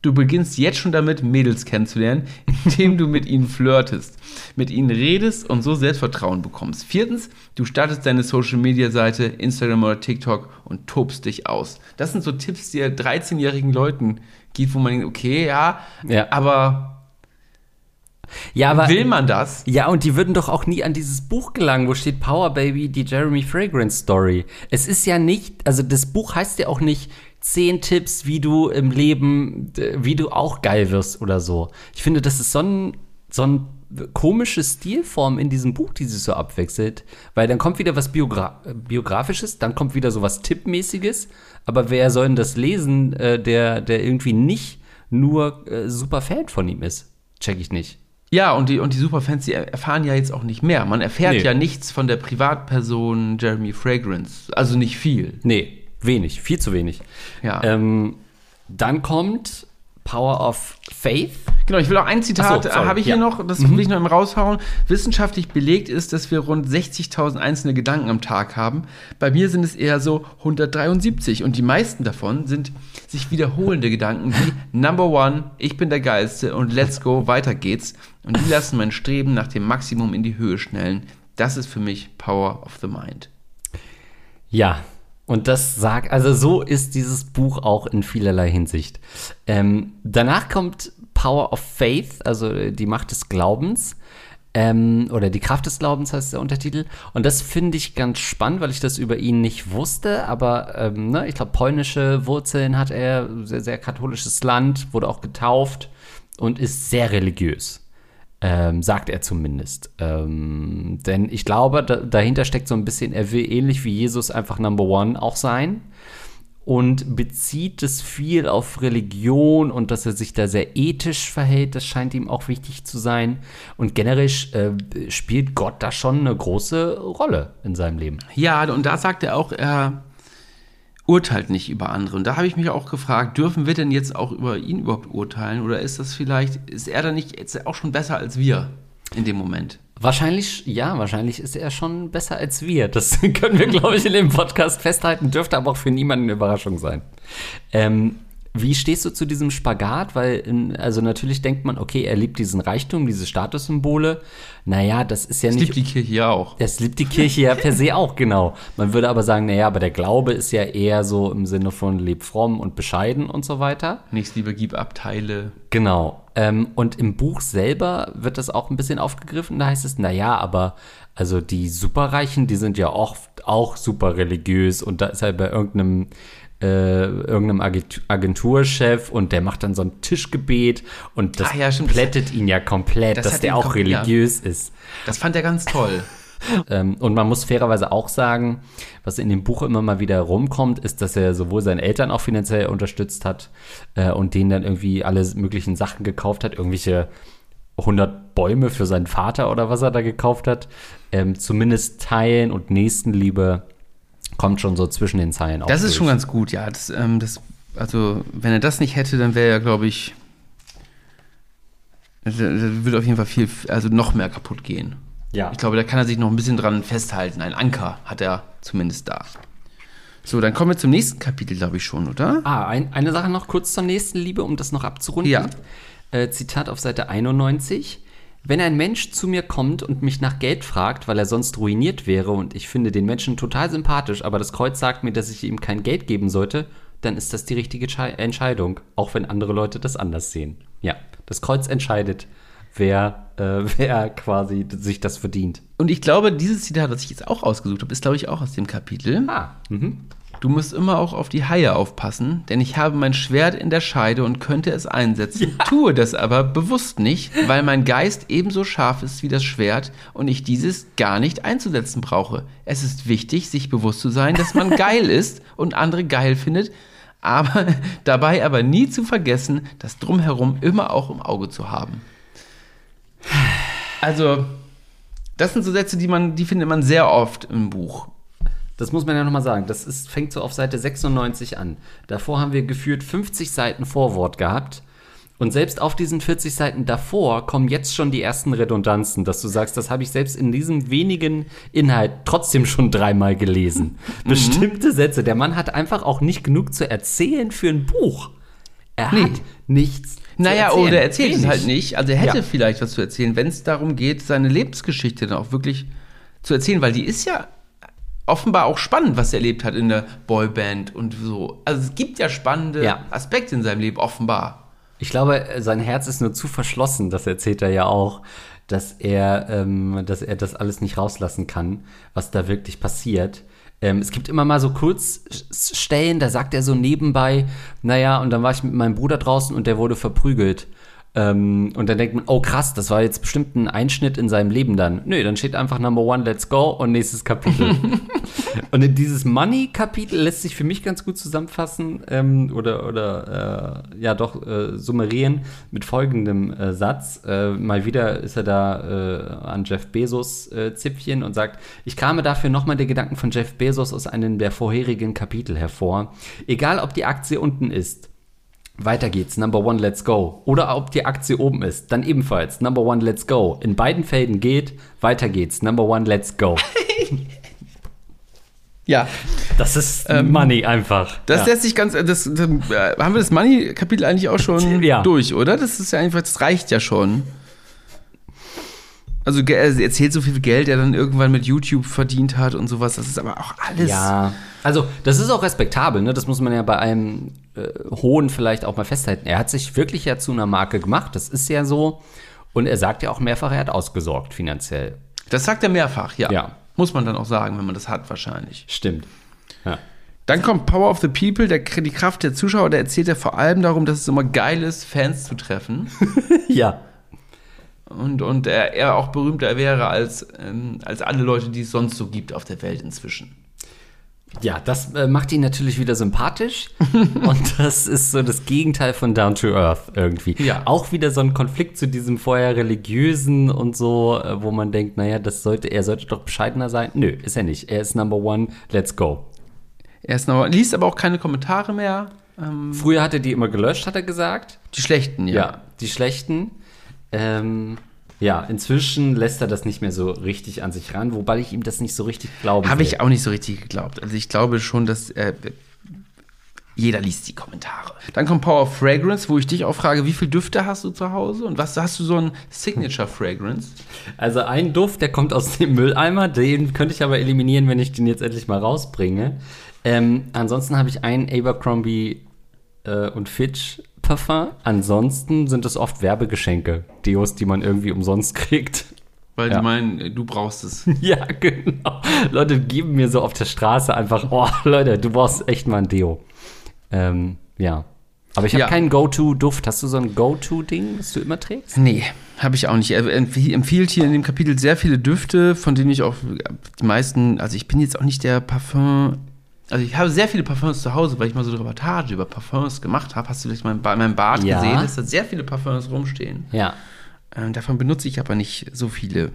Du beginnst jetzt schon damit, Mädels kennenzulernen, <laughs> indem du mit ihnen flirtest, mit ihnen redest und so Selbstvertrauen bekommst. Viertens, du startest deine Social Media Seite, Instagram oder TikTok und tobst dich aus. Das sind so Tipps, die er 13-jährigen Leuten gibt, wo man denkt, okay, ja, Ja. aber Ja, aber. will man das? Ja, und die würden doch auch nie an dieses Buch gelangen, wo steht Power Baby, die Jeremy Fragrance Story. Es ist ja nicht, also das Buch heißt ja auch nicht zehn Tipps, wie du im Leben, wie du auch geil wirst oder so. Ich finde, das ist so ein, so ein komische Stilform in diesem Buch, die sich so abwechselt, weil dann kommt wieder was Biogra Biografisches, dann kommt wieder so was Tippmäßiges, aber wer soll denn das lesen, äh, der, der irgendwie nicht nur äh, super Fan von ihm ist? Check ich nicht. Ja, und die, und die Superfans, die erfahren ja jetzt auch nicht mehr. Man erfährt Nee. ja nichts von der Privatperson Jeremy Fragrance. Also nicht viel. Nee, wenig, viel zu wenig. Ja. Ähm, dann kommt Power of Faith. Genau, ich will auch ein Zitat, so, äh, sorry, habe ich ja. Mhm. hier noch, das will ich noch im raushauen. Wissenschaftlich belegt ist, dass wir rund 60.000 einzelne Gedanken am Tag haben. Bei mir sind es eher so 173 und die meisten davon sind sich wiederholende Gedanken wie <laughs> Number One, ich bin der Geilste und Let's Go, weiter geht's. Und die lassen mein Streben nach dem Maximum in die Höhe schnellen. Das ist für mich Power of the Mind. Ja, und das sagt, also so ist dieses Buch auch in vielerlei Hinsicht. Ähm, danach kommt Power of Faith, also die Macht des Glaubens. Ähm, oder die Kraft des Glaubens heißt der Untertitel. Und das finde ich ganz spannend, weil ich das über ihn nicht wusste. Aber ähm, ne, ich glaube, polnische Wurzeln hat er, sehr, sehr katholisches Land, wurde auch getauft. und ist sehr religiös. Ähm, sagt er zumindest. Ähm, denn ich glaube, da, dahinter steckt so ein bisschen, er will ähnlich wie Jesus einfach Number One auch sein und bezieht es viel auf Religion und dass er sich da sehr ethisch verhält. Das scheint ihm auch wichtig zu sein. Und generell äh, spielt Gott da schon eine große Rolle in seinem Leben. Ja, und da sagt er auch, er urteilt nicht über andere. Und da habe ich mich auch gefragt, dürfen wir denn jetzt auch über ihn überhaupt urteilen? Oder ist das vielleicht, ist er da nicht jetzt auch schon besser als wir in dem Moment? Wahrscheinlich, ja, wahrscheinlich ist er schon besser als wir. Das <laughs> können wir, glaube ich, in dem Podcast festhalten. Dürfte aber auch für niemanden eine Überraschung sein. Ähm, wie stehst du zu diesem Spagat? Weil, in, also natürlich denkt man, okay, er liebt diesen Reichtum, diese Statussymbole. Naja, das ist ja das nicht. Das liebt die Kirche ja auch. Das liebt die Kirche ja per se auch, genau. Man würde aber sagen, naja, aber der Glaube ist ja eher so im Sinne von leb fromm und bescheiden und so weiter. Nächstliebe gib Abteile. Genau. Ähm, und im Buch selber wird das auch ein bisschen aufgegriffen. Da heißt es, naja, aber also die Superreichen, die sind ja oft auch super religiös und da ist er bei irgendeinem äh, irgendeinem Agenturchef und der macht dann so ein Tischgebet und das ja, plättet ihn ja komplett, dass der auch religiös ja. ist. Das fand er ganz toll. <laughs> ähm, und man muss fairerweise auch sagen, was in dem Buch immer mal wieder rumkommt, ist, dass er sowohl seine Eltern auch finanziell unterstützt hat äh, und denen dann irgendwie alle möglichen Sachen gekauft hat, irgendwelche 100 Bäume für seinen Vater oder was er da gekauft hat. Ähm, zumindest Teilen und Nächstenliebe kommt schon so zwischen den Zeilen auf. Das ist durch. schon ganz gut, ja. Das, ähm, das, also, wenn er das nicht hätte, dann wäre er, glaube ich, da würde auf jeden Fall viel, also noch mehr kaputt gehen. Ja. Ich glaube, da kann er sich noch ein bisschen dran festhalten. Ein Anker hat er zumindest da. So, dann kommen wir zum nächsten Kapitel, glaube ich schon, oder? Ah, ein, eine Sache noch kurz zur nächsten Liebe, um das noch abzurunden. Ja. Äh, Zitat auf Seite 91. Wenn ein Mensch zu mir kommt und mich nach Geld fragt, weil er sonst ruiniert wäre und ich finde den Menschen total sympathisch, aber das Kreuz sagt mir, dass ich ihm kein Geld geben sollte, dann ist das die richtige Entscheidung, auch wenn andere Leute das anders sehen. Ja, das Kreuz entscheidet, wer, äh, <laughs> wer quasi sich das verdient. Und ich glaube, dieses Zitat, das ich jetzt auch ausgesucht habe, ist, glaube ich, auch aus dem Kapitel. Ah, mhm. Du musst immer auch auf die Haie aufpassen, denn ich habe mein Schwert in der Scheide und könnte es einsetzen, ja. tue das aber bewusst nicht, weil mein Geist ebenso scharf ist wie das Schwert und ich dieses gar nicht einzusetzen brauche. Es ist wichtig, sich bewusst zu sein, dass man <laughs> geil ist und andere geil findet, aber <laughs> dabei aber nie zu vergessen, das Drumherum immer auch im Auge zu haben. Also, das sind so Sätze, die man, die findet man sehr oft im Buch. Das muss man ja nochmal sagen. Das ist, fängt so auf Seite 96 an. Davor haben wir geführt 50 Seiten Vorwort gehabt. Und selbst auf diesen 40 Seiten davor kommen jetzt schon die ersten Redundanzen, dass du sagst, das habe ich selbst in diesem wenigen Inhalt trotzdem schon dreimal gelesen. <laughs> Mhm. Bestimmte Sätze. Der Mann hat einfach auch nicht genug zu erzählen für ein Buch. Er nee. hat nichts. Naja, oder er erzählt es halt nicht. Also er hätte ja. vielleicht was zu erzählen, wenn es darum geht, seine Lebensgeschichte dann auch wirklich zu erzählen, weil die ist ja offenbar auch spannend, was er erlebt hat in der Boyband und so. Also es gibt ja spannende ja. Aspekte in seinem Leben, offenbar. Ich glaube, sein Herz ist nur zu verschlossen, das erzählt er ja auch, dass er, ähm, dass er das alles nicht rauslassen kann, was da wirklich passiert. Ähm, es gibt immer mal so Kurzstellen, da sagt er so nebenbei, naja, und dann war ich mit meinem Bruder draußen und der wurde verprügelt. Ähm, und dann denkt man, oh krass, das war jetzt bestimmt ein Einschnitt in seinem Leben dann. Nö, dann steht einfach Number One, let's go und nächstes Kapitel. <laughs> und in dieses Money-Kapitel lässt sich für mich ganz gut zusammenfassen ähm, oder, oder äh, ja doch äh, summarieren mit folgendem äh, Satz. Äh, mal wieder ist er da äh, an Jeff Bezos äh, Zipfchen und sagt, ich kame dafür nochmal den Gedanken von Jeff Bezos aus einem der vorherigen Kapitel hervor. Egal, ob die Aktie unten ist weiter geht's, Number One, let's go. Oder ob die Aktie oben ist, dann ebenfalls Number One, let's go. In beiden Fällen geht, weiter geht's, Number One, let's go. <laughs> ja. Das ist ähm, Money einfach. Das ja. lässt sich ganz, das, das, äh, haben wir das Money-Kapitel eigentlich auch schon ja. durch, oder? Das ist ja einfach, das reicht ja schon. Also er erzählt so viel Geld, er dann irgendwann mit YouTube verdient hat und sowas. Das ist aber auch alles. Ja, also das ist auch respektabel, ne? Das muss man ja bei einem äh, hohen vielleicht auch mal festhalten. Er hat sich wirklich ja zu einer Marke gemacht. Das ist ja so. Und er sagt ja auch mehrfach, er hat ausgesorgt finanziell. Das sagt er mehrfach, ja. ja. Muss man dann auch sagen, wenn man das hat, wahrscheinlich. Stimmt. Ja. Dann kommt Power of the People, der, die Kraft der Zuschauer, da erzählt er vor allem darum, dass es immer geil ist, Fans zu treffen. <laughs> Ja. Und, und er, er auch berühmter wäre als, ähm, als alle Leute, die es sonst so gibt auf der Welt inzwischen. Ja, das äh, macht ihn natürlich wieder sympathisch. <laughs> und das ist so das Gegenteil von Down to Earth irgendwie. Ja. Auch wieder so ein Konflikt zu diesem vorher religiösen und so, äh, wo man denkt, naja, das sollte, er sollte doch bescheidener sein. Nö, ist er nicht. Er ist Number One, let's go. Er ist noch, liest aber auch keine Kommentare mehr. Ähm, Früher hat er die immer gelöscht, hat er gesagt. die schlechten, ja. Ja, die schlechten. Ähm, ja, inzwischen lässt er das nicht mehr so richtig an sich ran, wobei ich ihm das nicht so richtig glaube. Habe ich auch nicht so richtig geglaubt. Also ich glaube schon, dass äh, jeder liest die Kommentare. Dann kommt Power of Fragrance, wo ich dich auch frage, wie viel Düfte hast du zu Hause und was hast du so ein Signature Fragrance? Also ein Duft, der kommt aus dem Mülleimer, den könnte ich aber eliminieren, wenn ich den jetzt endlich mal rausbringe. Ähm, ansonsten habe ich einen Abercrombie äh, und Fitch Parfum. Ansonsten sind es oft Werbegeschenke, Deos, die man irgendwie umsonst kriegt. Weil Ja. die meinen, du brauchst es. <laughs> Ja, genau. Leute geben mir so auf der Straße einfach, oh, Leute, du brauchst echt mal ein Deo. Ähm, ja. Aber ich habe Ja. keinen Go-To-Duft. Hast du so ein Go-To-Ding, das du immer trägst? Nee, habe ich auch nicht. Er empf- empfiehlt hier in dem Kapitel sehr viele Düfte, von denen ich auch die meisten, also ich bin jetzt auch nicht der Parfum. Also ich habe sehr viele Parfums zu Hause, weil ich mal so eine Reportage über Parfums gemacht habe. Hast du vielleicht mal in meinem Bad Ja. gesehen, dass da sehr viele Parfums rumstehen. Ja. Ähm, davon benutze ich aber nicht so viele.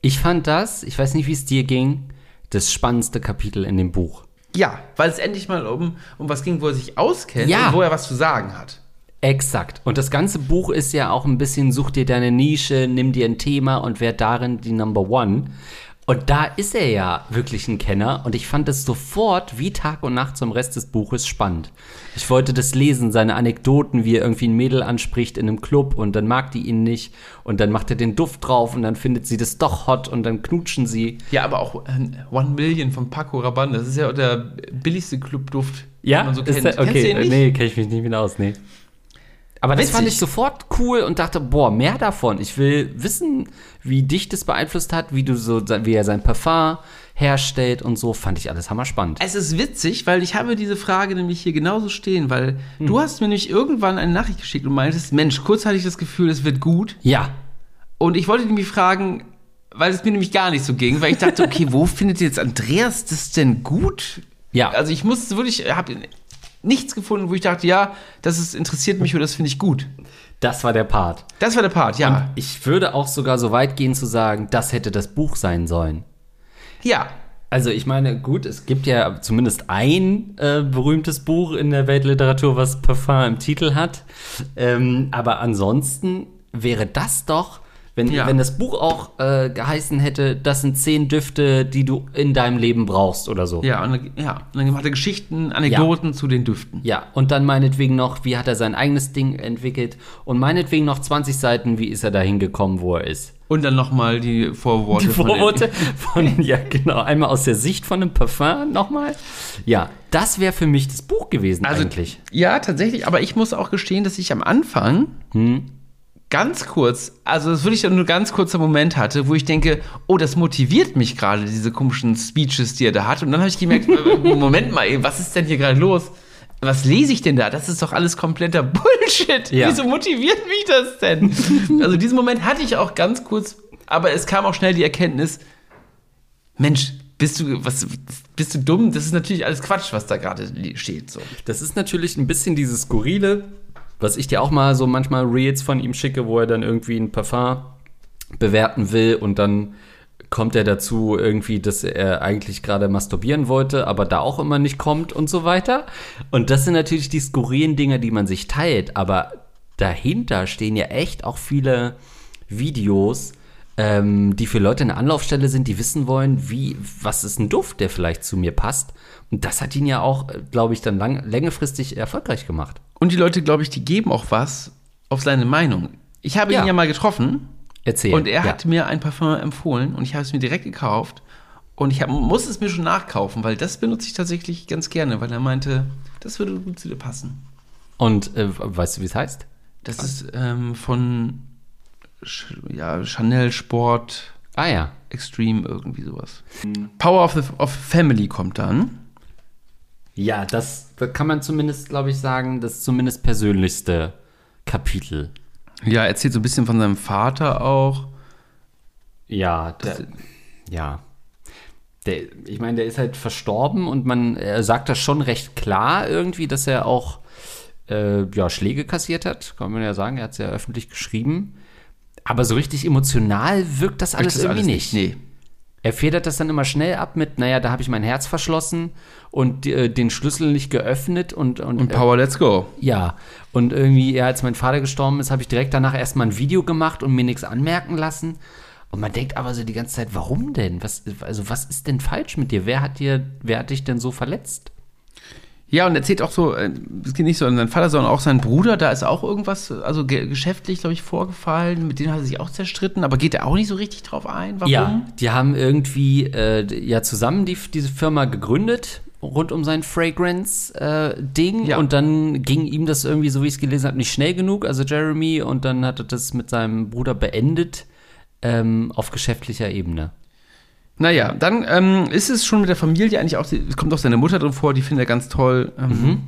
Ich fand das, ich weiß nicht, wie es dir ging, das spannendste Kapitel in dem Buch. Ja, weil es endlich mal um, um was ging, wo er sich auskennt Ja. und wo er was zu sagen hat. Exakt. Und das ganze Buch ist ja auch ein bisschen, such dir deine Nische, nimm dir ein Thema und wer darin die Number One. Und da ist er ja wirklich ein Kenner und ich fand es sofort wie Tag und Nacht zum Rest des Buches spannend. Ich wollte das lesen, seine Anekdoten, wie er irgendwie ein Mädel anspricht in einem Club und dann mag die ihn nicht und dann macht er den Duft drauf und dann findet sie das doch hot und dann knutschen sie. Ja, aber auch äh, One Million von Paco Rabanne, das ist ja der billigste Clubduft, den man so kennt. der, Kennst du okay, nee, kenne ich mich nicht wieder aus, nee. Aber das Witzig. fand ich sofort cool und dachte, boah, mehr davon. Ich will wissen, wie dich das beeinflusst hat, wie du so, wie er sein Parfum herstellt und so. Fand ich alles hammer spannend. Es ist witzig, weil ich habe diese Frage nämlich hier genauso stehen, weil Hm. du hast mir nämlich irgendwann eine Nachricht geschickt und meintest, Mensch, kurz hatte ich das Gefühl, es wird gut. Ja, Und ich wollte nämlich fragen, weil es mir nämlich gar nicht so ging, weil ich dachte, okay, wo <laughs> findet jetzt Andreas das denn gut? Ja. Also ich musste wirklich, habe nichts gefunden, wo ich dachte, ja, das ist, interessiert mich oder das finde ich gut. das war der Part. Das war der Part, ja. Ich würde auch sogar so weit gehen zu sagen, das hätte das Buch sein sollen. ja. Also ich meine, gut, es gibt ja zumindest ein äh, berühmtes Buch in der Weltliteratur, was Parfum im Titel hat. Ähm, aber ansonsten wäre das doch, wenn, Ja. wenn das Buch auch äh, geheißen hätte, das sind zehn Düfte, die du in deinem Leben brauchst oder so. Ja, und, dann- ja. Und dann hat er Geschichten, Anekdoten zu den Düften. Ja, und dann meinetwegen noch, wie hat er sein eigenes Ding entwickelt und meinetwegen noch 20 Seiten, wie ist er dahin gekommen, wo er ist. Und dann nochmal die Vorworte. Die von Vorworte <laughs> von, ja genau, einmal aus der Sicht von einem Parfum nochmal. Ja, das wäre für mich das Buch gewesen Also, eigentlich. Ja, tatsächlich, aber ich muss auch gestehen, dass ich am Anfang Hm? Ganz kurz, also das würde ich dann nur ganz kurzer Moment hatte, wo ich denke, oh, das motiviert mich gerade, diese komischen Speeches, die er da hat. Und dann habe ich gemerkt, äh, <laughs> Moment mal, ey, was ist denn hier gerade los? Was lese ich denn da? Das ist doch alles kompletter <laughs> Bullshit. Ja. Wieso motiviert mich das denn? <laughs> also diesen Moment hatte ich auch ganz kurz, aber es kam auch schnell die Erkenntnis, Mensch, bist du, was, bist du dumm? Das ist natürlich alles Quatsch, was da gerade steht. So. Das ist natürlich ein bisschen dieses Skurrile, was ich dir auch mal so manchmal Reels von ihm schicke, wo er dann irgendwie ein Parfum bewerten will und dann kommt er dazu irgendwie, dass er eigentlich gerade masturbieren wollte, aber da auch immer nicht kommt und so weiter. Und das sind natürlich die skurrilen Dinge, die man sich teilt, aber dahinter stehen ja echt auch viele Videos, ähm, die für Leute eine Anlaufstelle sind, die wissen wollen, wie, was ist ein Duft, der vielleicht zu mir passt. Und das hat ihn ja auch, glaube ich, dann lang, längerfristig erfolgreich gemacht. Und die Leute, glaube ich, die geben auch was auf seine Meinung. Ich habe Ja. ihn ja mal getroffen Erzähl. und er ja. hat mir ein Parfum empfohlen und ich habe es mir direkt gekauft. Und ich hab, muss es mir schon nachkaufen, weil das benutze ich tatsächlich ganz gerne, weil er meinte, das würde gut zu dir passen. Und äh, weißt du, wie es heißt? Das ist ähm, von ja, Chanel Sport Ah ja. Extreme, irgendwie sowas. Power of, the, of Family kommt dann. Ja, das, das kann man zumindest, glaube ich, sagen, das zumindest persönlichste Kapitel. Ja, er erzählt so ein bisschen von seinem Vater auch. Ja, der, ja. Der, ich meine, der ist halt verstorben und man sagt das schon recht klar irgendwie, dass er auch äh, ja, Schläge kassiert hat, kann man ja sagen. Er hat es ja öffentlich geschrieben. Aber so richtig emotional wirkt das alles Das irgendwie alles nicht. Nee. Er federt das dann immer schnell ab mit, naja, da habe ich mein Herz verschlossen und äh, den Schlüssel nicht geöffnet und, und, Und Power, let's go. äh, ja. Und irgendwie, ja, als mein Vater gestorben ist, habe ich direkt danach erstmal ein Video gemacht und mir nichts anmerken lassen. Und man denkt aber so die ganze Zeit, warum denn? Was, also, was ist denn falsch mit dir? Wer hat dir, wer hat dich denn so verletzt? Ja, und er erzählt auch so, äh, es geht nicht so an seinen Vater, sondern auch sein Bruder, da ist auch irgendwas, also ge geschäftlich, glaube ich, vorgefallen, mit denen hat er sich auch zerstritten, aber geht er auch nicht so richtig drauf ein, warum? Ja, die haben irgendwie äh, ja zusammen die, diese Firma gegründet rund um sein Fragrance-Ding Ja. und dann ging ihm das irgendwie, so wie ich es gelesen habe, nicht schnell genug, also Jeremy, und dann hat er das mit seinem Bruder beendet ähm, auf geschäftlicher Ebene. Naja, dann ähm, ist es schon mit der Familie eigentlich auch, es kommt auch seine Mutter drin vor, die findet er ganz toll. Ähm,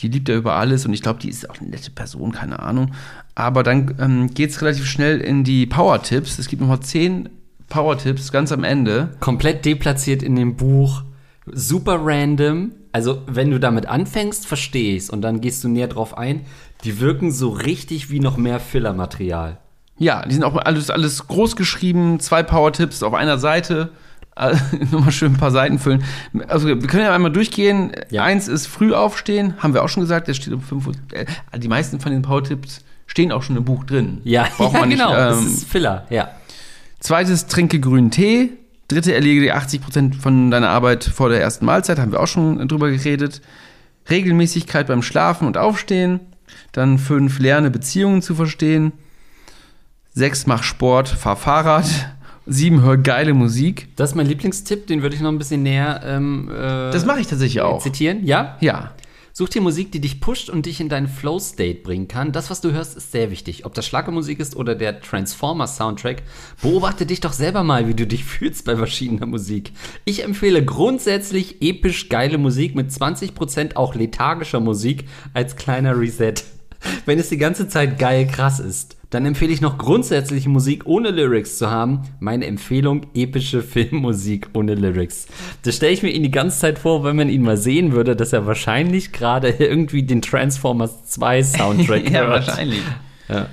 Die liebt er über alles und ich glaube, die ist auch eine nette Person, keine Ahnung. Aber dann ähm, geht es relativ schnell in die Power-Tipps. Es gibt nochmal zehn Power-Tipps ganz am Ende. komplett deplatziert in dem Buch, super random. Also, wenn du damit anfängst, verstehe ich's und dann gehst du näher drauf ein. Die wirken so richtig wie noch mehr Fillermaterial. Ja, die sind auch alles, alles groß geschrieben, zwei Power-Tipps auf einer Seite. Äh, <laughs> Nochmal schön ein paar Seiten füllen. Also wir können ja einmal durchgehen. Ja. Eins ist früh aufstehen, haben wir auch schon gesagt, der steht um 5 Uhr. Äh, die meisten von den Power-Tipps stehen auch schon im Buch drin. Ja, Braucht <laughs> ja man nicht, genau. das ähm, ist Filler, ja. Zweites, trinke grünen Tee. Dritte, erledige 80% von deiner Arbeit vor der ersten Mahlzeit, haben wir auch schon drüber geredet. Regelmäßigkeit beim Schlafen und Aufstehen. Dann fünf, lerne Beziehungen zu verstehen. Sechs, mach Sport, fahr Fahrrad. Sieben, hör geile Musik. Das ist mein Lieblingstipp, den würde ich noch ein bisschen näher ähm, äh, Das mache ich tatsächlich auch. zitieren. Ja? Ja. Such dir Musik, die dich pusht und dich in deinen Flow-State bringen kann. Das, was du hörst, ist sehr wichtig. Ob das Schlagermusik ist oder der Transformers-Soundtrack, beobachte dich doch selber mal, wie du dich <laughs> fühlst bei verschiedener Musik. Ich empfehle grundsätzlich episch geile Musik mit 20% auch lethargischer Musik als kleiner Reset. <laughs> Wenn es die ganze Zeit geil krass ist, dann empfehle ich noch grundsätzlich Musik ohne Lyrics zu haben. Meine Empfehlung, epische Filmmusik ohne Lyrics. Das stelle ich mir ihn die ganze Zeit vor, wenn man ihn mal sehen würde, dass er wahrscheinlich gerade irgendwie den Transformers 2 Soundtrack <laughs> hört. Ja.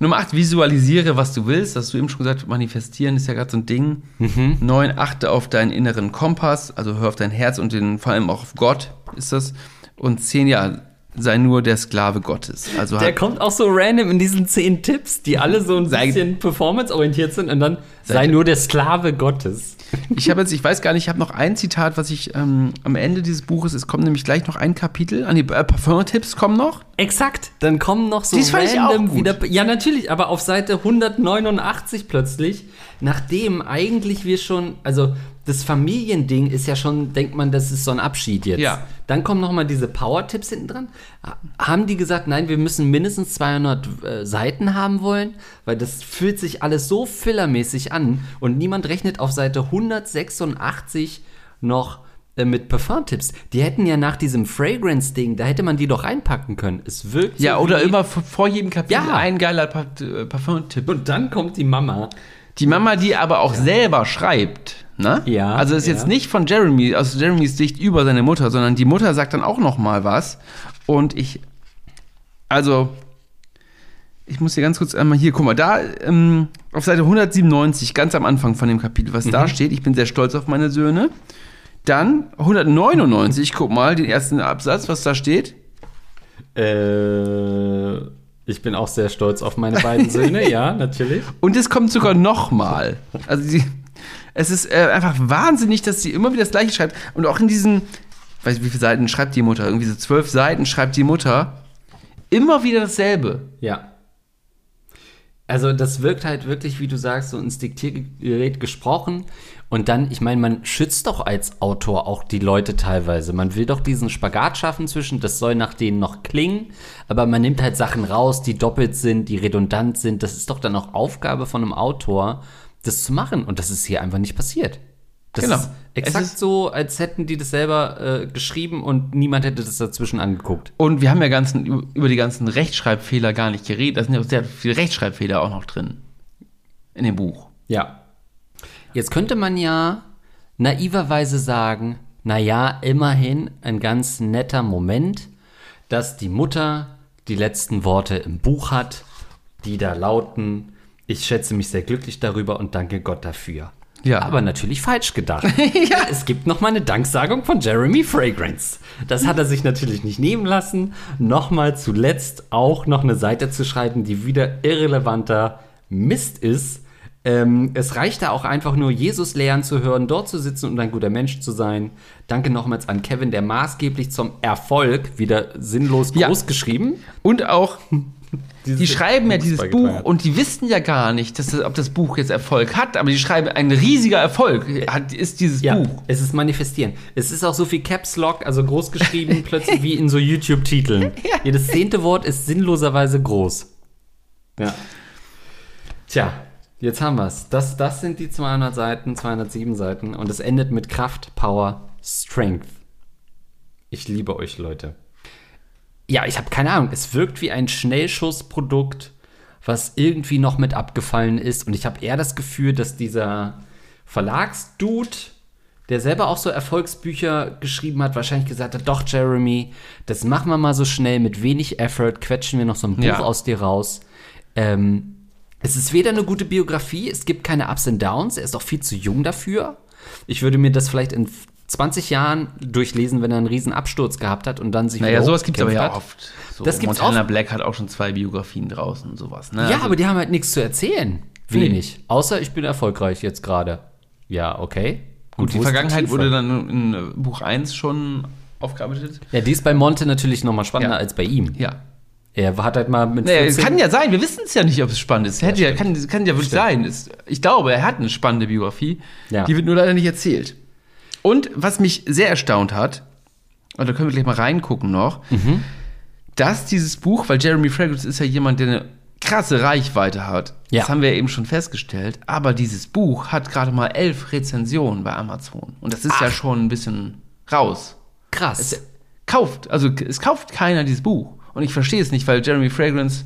Nummer 8, visualisiere, was du willst. Hast du eben schon gesagt, manifestieren ist ja gerade so ein Ding. Mhm. Neun, achte auf deinen inneren Kompass, also hör auf dein Herz und den, vor allem auch auf Gott ist das. Und zehn, ja, sei nur der Sklave Gottes. Also Der kommt auch so random in diesen zehn Tipps, die alle so ein Sei- bisschen performanceorientiert sind und dann sei, Sei- nur der Sklave Gottes. ich habe jetzt, ich weiß gar nicht, ich habe noch ein Zitat, was ich ähm, am Ende dieses Buches, es kommt nämlich gleich noch ein Kapitel, an die äh, Parfum-Tipps kommen noch. Exakt, dann kommen noch so Dies random wieder. Ja, natürlich, aber auf Seite 189 plötzlich, nachdem eigentlich wir schon, also das Familiending ist ja schon, denkt man, das ist so ein Abschied jetzt. Ja. Dann kommen noch mal diese Power-Tipps hinten dran. Ha- Haben die gesagt, nein, wir müssen mindestens 200 äh, Seiten haben wollen, weil das fühlt sich alles so fillermäßig an und niemand rechnet auf Seite 186 noch äh, mit Parfum-Tipps. Die hätten ja nach diesem Fragrance-Ding, da hätte man die doch reinpacken können. Es wirkt Ja, so oder immer vor, jedem Kapitel Ja. ein geiler Pa- äh, Parfum-Tipp. Und dann kommt die Mama. Die Mama, die aber auch selber schreibt, ne? Ja, Also ist jetzt ja. nicht von Jeremy, aus Jeremys Sicht über seine Mutter, sondern die Mutter sagt dann auch noch mal was. Und ich, also, ich muss hier ganz kurz einmal hier, guck mal, da ähm, auf Seite 197, ganz am Anfang von dem Kapitel, was Mhm. da steht, ich bin sehr stolz auf meine Söhne. Dann 199, guck mal, den ersten Absatz, was da steht. Äh, ich bin auch sehr stolz auf meine beiden Söhne, <laughs> ja, natürlich. Und es kommt sogar nochmal. Also sie, es ist äh, einfach wahnsinnig, dass sie immer wieder das Gleiche schreibt. Und auch in diesen, weiß ich, wie viele Seiten schreibt die Mutter? Irgendwie so zwölf Seiten schreibt die Mutter. Immer wieder dasselbe. Ja. Also das wirkt halt wirklich, wie du sagst, so ins Diktiergerät gesprochen. Und dann, ich meine, man schützt doch als Autor auch die Leute teilweise. Man will doch diesen Spagat schaffen zwischen, das soll nach denen noch klingen, aber man nimmt halt Sachen raus, die doppelt sind, die redundant sind. Das ist doch dann auch Aufgabe von einem Autor, das zu machen. Und das ist hier einfach nicht passiert. Das Genau. ist exakt Es ist- so, als hätten die das selber äh, geschrieben und niemand hätte das dazwischen angeguckt. Und wir haben ja ganzen, über die ganzen Rechtschreibfehler gar nicht geredet. Da sind ja sehr viele Rechtschreibfehler auch noch drin. In dem Buch. Ja. Jetzt könnte man ja naiverweise sagen, naja, immerhin ein ganz netter Moment, dass die Mutter die letzten Worte im Buch hat, die da lauten, ich schätze mich sehr glücklich darüber und danke Gott dafür. Ja. Aber natürlich falsch gedacht. <laughs> Es gibt noch mal eine Danksagung von Jeremy Fragrance. Das hat er sich natürlich nicht nehmen lassen, nochmal zuletzt auch noch eine Seite zu schreiben, die wieder irrelevanter Mist ist. Ähm, es reicht da auch einfach nur, Jesus lehren zu hören, dort zu sitzen und ein guter Mensch zu sein. Danke nochmals an Kevin, der maßgeblich zum Erfolg, wieder sinnlos Ja. groß geschrieben. Und auch, <laughs> die schreiben ja dieses Buch hat. und die wissen ja gar nicht, dass das, ob das Buch jetzt Erfolg hat, aber die schreiben, ein riesiger Erfolg hat, ist dieses Ja, Buch. es ist manifestieren. Es ist auch so viel Caps Lock, also groß geschrieben, <laughs> plötzlich wie in so YouTube-Titeln. <laughs> Jedes zehnte Wort ist sinnloserweise groß. Ja. Tja, jetzt haben wir's. Das, das sind die 200 Seiten, 207 Seiten und es endet mit Kraft, Power, Strength. Ich liebe euch, Leute. Ja, ich habe keine Ahnung. Es wirkt wie ein Schnellschussprodukt, was irgendwie noch mit abgefallen ist. Und ich habe eher das Gefühl, dass dieser Verlagsdude, der selber auch so Erfolgsbücher geschrieben hat, wahrscheinlich gesagt hat, doch, Jeremy, das machen wir mal so schnell, mit wenig Effort, quetschen wir noch so ein Buch Ja. aus dir raus. Ähm, es ist weder eine gute Biografie, es gibt keine Ups and Downs, er ist auch viel zu jung dafür. Ich würde mir das vielleicht in 20 Jahren durchlesen, wenn er einen riesen Absturz gehabt hat und dann sich Naja, sowas gibt es aber ja hat. oft. So, Das gibt's Montana oft. Black hat auch schon zwei Biografien draußen und sowas. Ne? Ja, Also- aber die haben halt nichts zu erzählen. Wenig. Außer ich bin erfolgreich jetzt gerade. Ja, okay. Gut, die wo ist Vergangenheit wurde dann in äh, Buch 1 schon aufgearbeitet. Ja, die ist bei Monte natürlich noch mal spannender Ja. als bei ihm. Ja. Er hat halt mal mit Naja, es 14 kann ja sein, wir wissen es ja nicht, ob es spannend ist. Hätte ja, kann, kann ja wirklich sein. Es, ich glaube, er hat eine spannende Biografie. Ja. Die wird nur leider nicht erzählt. Und was mich sehr erstaunt hat, und da können wir gleich mal reingucken noch, Mhm. dass dieses Buch, weil Jeremy Fragrance ist ja jemand, der eine krasse Reichweite hat. Ja. Das haben wir ja eben schon festgestellt. Aber dieses Buch hat gerade mal elf Rezensionen bei Amazon. Und das ist ja schon ein bisschen raus. Krass. Kauft, also es kauft keiner dieses Buch. Und ich verstehe es nicht, weil Jeremy Fragrance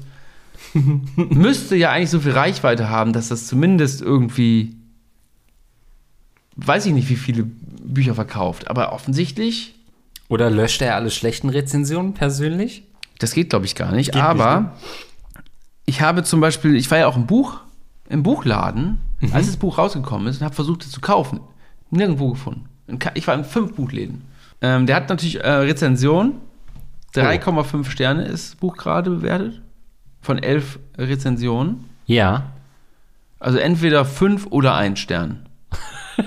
<laughs> müsste ja eigentlich so viel Reichweite haben, dass das zumindest irgendwie, weiß ich nicht, wie viele Bücher verkauft. Aber offensichtlich, Oder löscht er alle schlechten Rezensionen persönlich? das geht glaube ich gar nicht. Geht aber nicht, ich habe zum Beispiel, ich war ja auch im Buch, im Buchladen, Mhm. als das Buch rausgekommen ist und habe versucht, es zu kaufen. Nirgendwo gefunden. Ich war in fünf Buchläden. Ähm, der hat natürlich äh, Rezension. Oh. 3,5 Sterne ist das Buch gerade bewertet. Von elf Rezensionen. Ja. Also entweder fünf oder ein Stern. <laughs>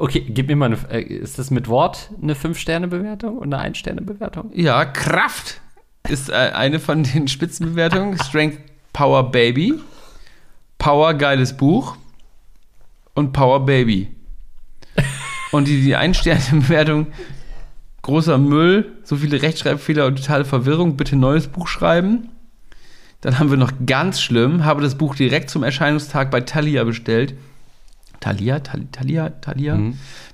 Okay, gib mir mal eine. Äh, ist das mit Wort eine 5-Sterne-Bewertung und eine 1-Sterne-Bewertung? Ja, Kraft ist äh, eine von den Spitzenbewertungen. <laughs> Strength Power Baby. Power geiles Buch. Und Power Baby. <laughs> Und die, die Ein-Sterne-Bewertung, großer Müll, so viele Rechtschreibfehler und totale Verwirrung, bitte neues Buch schreiben. Dann haben wir noch ganz schlimm, habe das Buch direkt zum Erscheinungstag bei Thalia bestellt. Thalia, Tal- Thalia, Thalia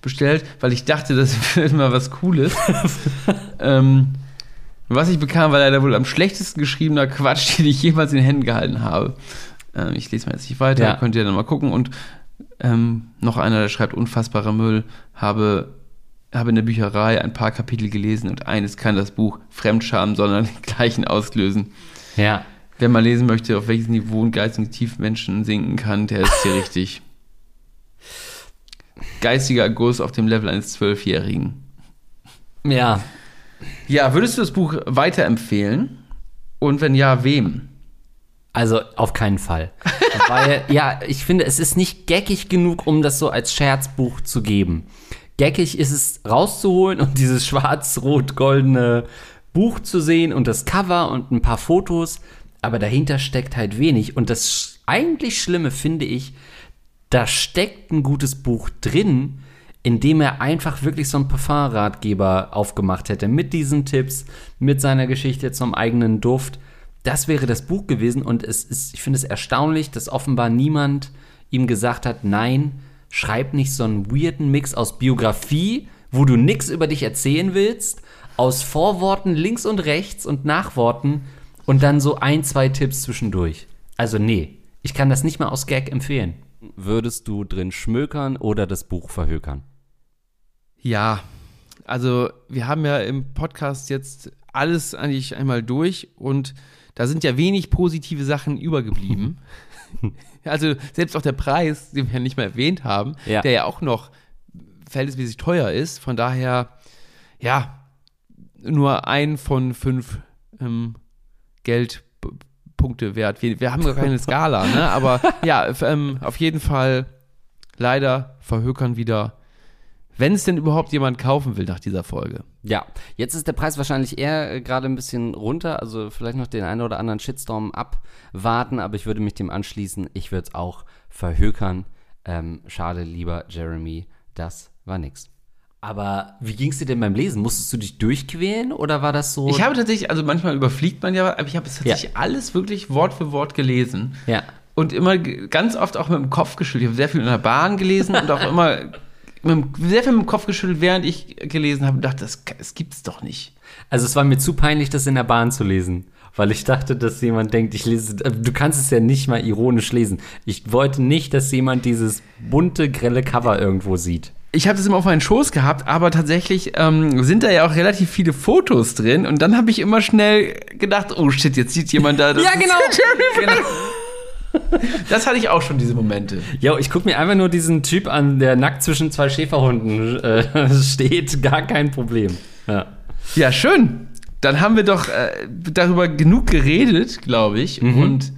bestellt, weil ich dachte, das <laughs> wird mal was Cooles. <laughs> ähm, was ich bekam, war leider wohl am schlechtesten geschriebener Quatsch, <laughs> den ich jemals in den Händen gehalten habe. Ähm, ich lese mal jetzt nicht weiter, Ja. könnt ihr dann mal gucken. Und ähm, noch einer, der schreibt, unfassbarer Müll, habe, habe in der Bücherei ein paar Kapitel gelesen und eines kann das Buch Fremdscham, sondern gleichen auslösen. Ja. Wer mal lesen möchte, auf welches Niveau ein geistigen Tiefmenschen sinken kann, der ist hier richtig. Geistiger Guss auf dem Level eines Zwölfjährigen. Ja. Ja, würdest du das Buch weiterempfehlen? Und wenn ja, wem? Also auf keinen Fall. Weil, ja, ich finde, es ist nicht geckig genug, um das so als Scherzbuch zu geben. Geckig ist es rauszuholen und dieses schwarz-rot-goldene Buch zu sehen und das Cover und ein paar Fotos, aber dahinter steckt halt wenig. Und das eigentlich Schlimme finde ich, da steckt ein gutes Buch drin, in dem er einfach wirklich so einen Parfum-Ratgeber aufgemacht hätte. Mit diesen Tipps, mit seiner Geschichte zum eigenen Duft. Das wäre das Buch gewesen und es ist, ich finde es erstaunlich, dass offenbar niemand ihm gesagt hat, nein, schreib nicht so einen weirden Mix aus Biografie, wo du nix über dich erzählen willst, aus Vorworten links und rechts und Nachworten und dann so ein, zwei Tipps zwischendurch. Also nee, ich kann das nicht mal aus Gag empfehlen. Würdest du drin schmökern oder das Buch verhökern? Ja, also wir haben ja im Podcast jetzt alles eigentlich einmal durch und da sind ja wenig positive Sachen übergeblieben. <laughs> <laughs> also selbst auch der Preis, den wir ja nicht mehr erwähnt haben, Ja. der ja auch noch verhältnismäßig teuer ist. Von daher, ja, nur ein von fünf ähm, Geldpunkte wert. Wir, wir haben gar keine Skala, ne? Aber <laughs> ja, ähm, auf jeden Fall leider verhökern wieder, wenn es denn überhaupt jemand kaufen will nach dieser Folge. Ja, jetzt ist der Preis wahrscheinlich eher äh, gerade ein bisschen runter, also vielleicht noch den einen oder anderen Shitstorm abwarten, aber ich würde mich dem anschließen. Ich würde es auch verhökern. Ähm, schade, lieber Jeremy, das war nix. Aber wie ging es dir denn beim Lesen? Musstest du dich durchquälen oder war das so? Ich habe tatsächlich, also manchmal überfliegt man ja, aber ich habe es tatsächlich Ja. alles wirklich Wort für Wort gelesen. ja. Und immer ganz oft auch mit dem Kopf geschüttelt. Ich habe sehr viel in der Bahn gelesen und auch immer sehr viel mit dem Kopf geschüttelt, während ich gelesen habe und dachte, das, das gibt's doch nicht. Also es war mir zu peinlich, das in der Bahn zu lesen, weil ich dachte, dass jemand denkt, ich lese, äh, du kannst es ja nicht mal ironisch lesen. Ich wollte nicht, dass jemand dieses bunte, grelle Cover irgendwo sieht. Ich habe das immer auf meinen Schoß gehabt, aber tatsächlich ähm, sind da ja auch relativ viele Fotos drin und dann habe ich immer schnell gedacht, oh shit, jetzt sieht jemand da. das Ja, ist genau. <laughs> <laughs> Das hatte ich auch schon, diese Momente. Jo, ich guck mir einfach nur diesen Typ an, der nackt zwischen zwei Schäferhunden äh, <laughs> steht. Gar kein Problem. Ja. Ja, schön. Dann haben wir doch äh, darüber genug geredet, glaube ich, und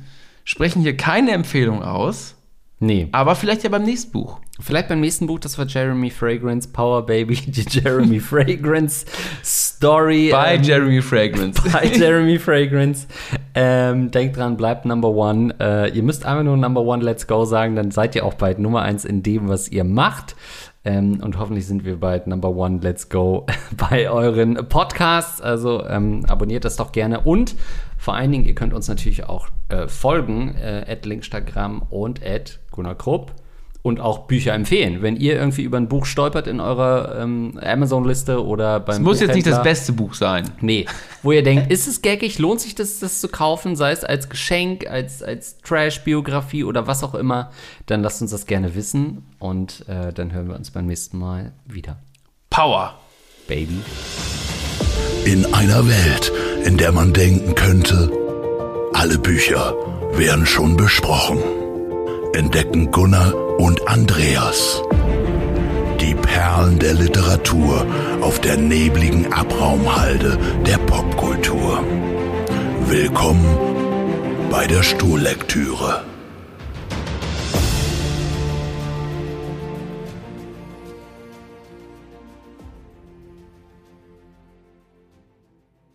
sprechen hier keine Empfehlung aus, Nee. aber vielleicht ja beim nächsten Buch. Vielleicht beim nächsten Buch, das war Jeremy Fragrance, Power Baby, die <laughs> Jeremy Fragrance Story. Bei ähm, Jeremy Fragrance. <laughs> bei Jeremy Fragrance. Ähm, denkt dran, bleibt Number One. Äh, ihr müsst einfach nur Number One, let's go sagen, dann seid ihr auch bald Nummer eins in dem, was ihr macht. Ähm, und hoffentlich sind wir bald Number One, let's go <laughs> bei euren Podcasts. Also ähm, abonniert das doch gerne. Und vor allen Dingen, ihr könnt uns natürlich auch äh, folgen, äh, at Linkstagram und at Gunnar Krupp. Und auch Bücher empfehlen. Wenn ihr irgendwie über ein Buch stolpert in eurer ähm, Amazon-Liste oder beim Es muss jetzt nicht das beste Buch sein. Nee, wo ihr denkt, ist es gaggig, lohnt sich das, das zu kaufen, sei es als Geschenk, als, als Trash-Biografie oder was auch immer, dann lasst uns das gerne wissen und äh, dann hören wir uns beim nächsten Mal wieder. Power. Baby. In einer Welt, in der man denken könnte, alle Bücher wären schon besprochen, entdecken Gunnar und Andreas die Perlen der Literatur auf der nebligen Abraumhalde der Popkultur. Willkommen bei der Stuhllektüre.